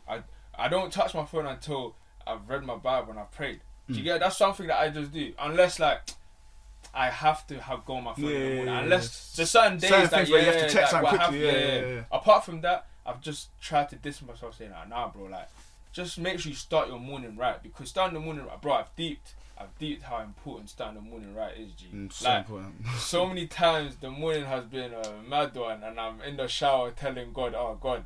I, I don't touch my phone until I've read my Bible and I've prayed. Do Mm. you get? That's something that I just do. Unless like. I have to have go on my phone in Yeah, the yeah, morning. yeah, Unless there's certain days Certain that things yeah, where you have to check that something will quickly, have- yeah, yeah, yeah. Apart from that, I've just tried to distance myself, saying, like, "Nah, bro, like, just make sure you start your morning right because starting the morning right, bro. I've deeped, I've deeped how important starting the morning right is, G. Mm, so like, important. so many times the morning has been a mad one, and I'm in the shower telling God, "Oh God,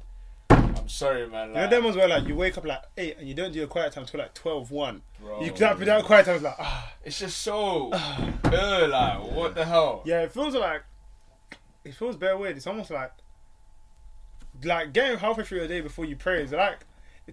I'm sorry, man." You know Like, them ones where like you wake up like eight and you don't do your quiet time till like 12, 1. bro, You clap without quiet time, it's like ah. it's just so, uh, like, what the hell? Yeah, it feels like it feels very weird. It's almost like like getting halfway through your day before you pray is like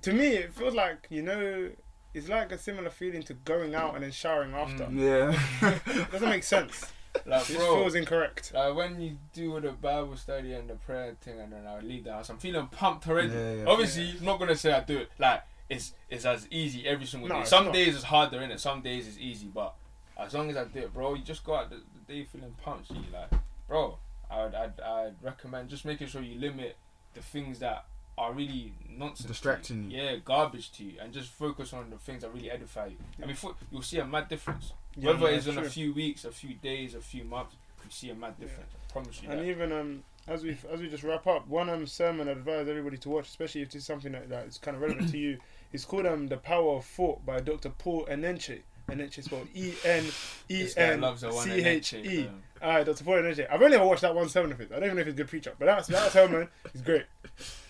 to me it feels like you know it's like a similar feeling to going out and then showering mm. after. Yeah. It doesn't make sense. Like, This bro, feels incorrect. like when you do the Bible study and the prayer thing, and then I leave the house, I'm feeling pumped already. Yeah, yeah. Obviously, I'm not gonna say I do it like it's it's as easy every single No, day. Some not. days it's harder in it. Some days it's easy, but as long as I do it, bro, you just go out the, the day feeling pumped. You like, bro, I would I'd, I'd recommend just making sure you limit the things that are really nonsense, to Distracting you. Yeah, garbage to you, and just focus on the things that really edify you. I mean, fo- you'll see a mad difference. Yeah, Whether no, it's in a few weeks, a few days, a few months, you see a mad difference. I promise you And that. even um, as we as we just wrap up, one um sermon I advise everybody to watch, especially if it's is something that, that is kind of relevant to you. It's called um the Power of Thought by Dr. Paul Enenche. Enenche spelled E N E This guy N loves the one C in H Enche, E. Alright, Dr. Paul Enenche. I've only ever watched that one sermon of his. I don't even know if he's a good preacher, but that's that man. is great.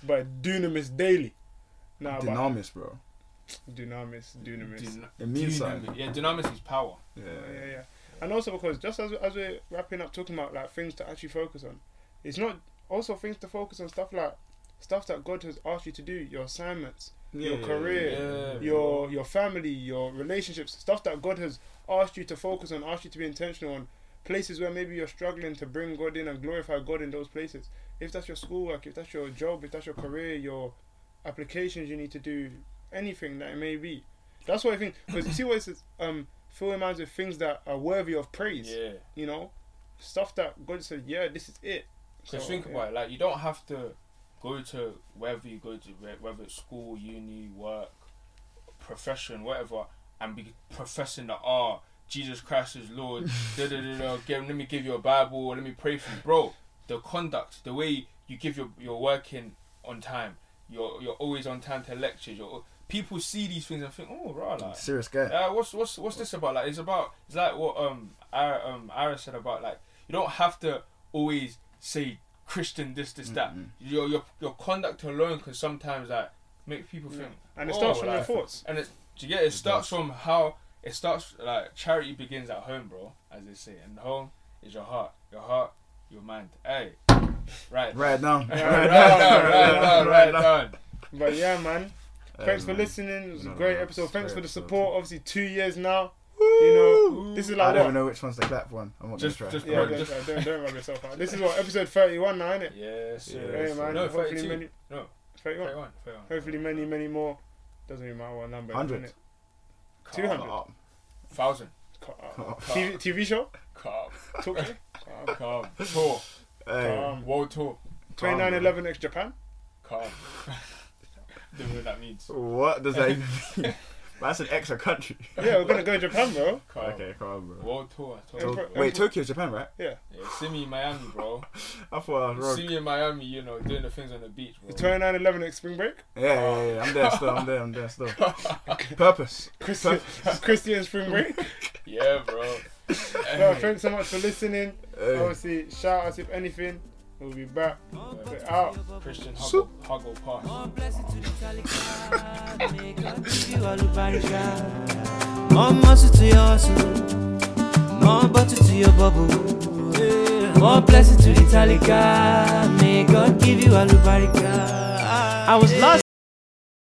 But Dunamis Daily. Nah, but Dynamis, bro. Dunamis, Dunamis. Dyn- It means Dynamis. something. Yeah, dynamis is power. Yeah. yeah, yeah, yeah. And also because just as as we're wrapping up talking about like things to actually focus on, it's not also things to focus on stuff like stuff that God has asked you to do, your assignments, your Yeah, career, Yeah, your your family, your relationships, stuff that God has asked you to focus on, asked you to be intentional on, places where maybe you're struggling to bring God in and glorify God in those places. If that's your schoolwork, if that's your job, if that's your career, your applications you need to do, anything that it may be. That's what I think. Because you see what it says, um, fill your minds with things that are worthy of praise. Yeah. You know, stuff that God said, yeah, this is it. Because So, think yeah. about it, like you don't have to go to wherever you go to, whether it's school, uni, work, profession, whatever, and be professing that oh Jesus Christ is Lord. da, da, da, da, give, let me give you a Bible. Let me pray for you, bro. The conduct, the way you give your your work in on time. You're you're always on time to lectures. You're, people see these things and think, oh, right, like Serious guy. uh, what's what's what's this about? Like it's about it's like what um Ira, um Ira said about like you don't have to always say Christian this this that. Mm-mm. Your your your conduct alone can sometimes like make people think. And it oh, starts from your thoughts. And it do you get it, It starts does. from how it starts like charity begins at home, bro, as they say. And home is your heart, your heart, your mind. Hey, right, Right now. right, right, down, right, down, right, down. But yeah, man. Thanks for listening. It was a great no, episode. Thanks great for the episode. support. Obviously, two years now. You know, this is I don't what? even know which one's the clap one. I'm not Just- gonna try. just- Yeah, Bro, don't, don't, don't rub yourself out. This is what episode thirty-one now, isn't it? Yes, Yeah, sir. Hey, man. No, hopefully 32. many. No, Thirty-one. 31, 31. Hopefully many, many more. Doesn't even matter what number. 100. innit? 200. Oh, Thousand. Ca- TV, TV show. Calm. Talk to me. Calm. Calm. Tour. hey. Calm. World tour. 2911 X Japan. Calm. Don't know what that means. What does that even mean? That's an extra country. Yeah, we're gonna go to Japan, bro. Calm. Okay, calm, bro. World tour. I told To- you, Emperor- bro. wait, Tokyo, Japan, right? Yeah. Yeah, see me in Miami, bro. I thought I was wrong. See me in Miami, you know, doing the things on the beach, bro. The 2911 X Spring Break. Yeah, yeah, yeah, I'm there still. I'm there. I'm there still. Purpose. Christian, Christian Spring Break. Yeah, bro. No, thanks so much for listening. Hey. Obviously, shout us if anything. We'll be back. We're out. Christian Huggle, Huggle Pass. More blessing to the Talika. May God give you all the barika. More muscle to your hustle. More butter to your bubble. More blessing to the Talika. May God give you all the. I was lost.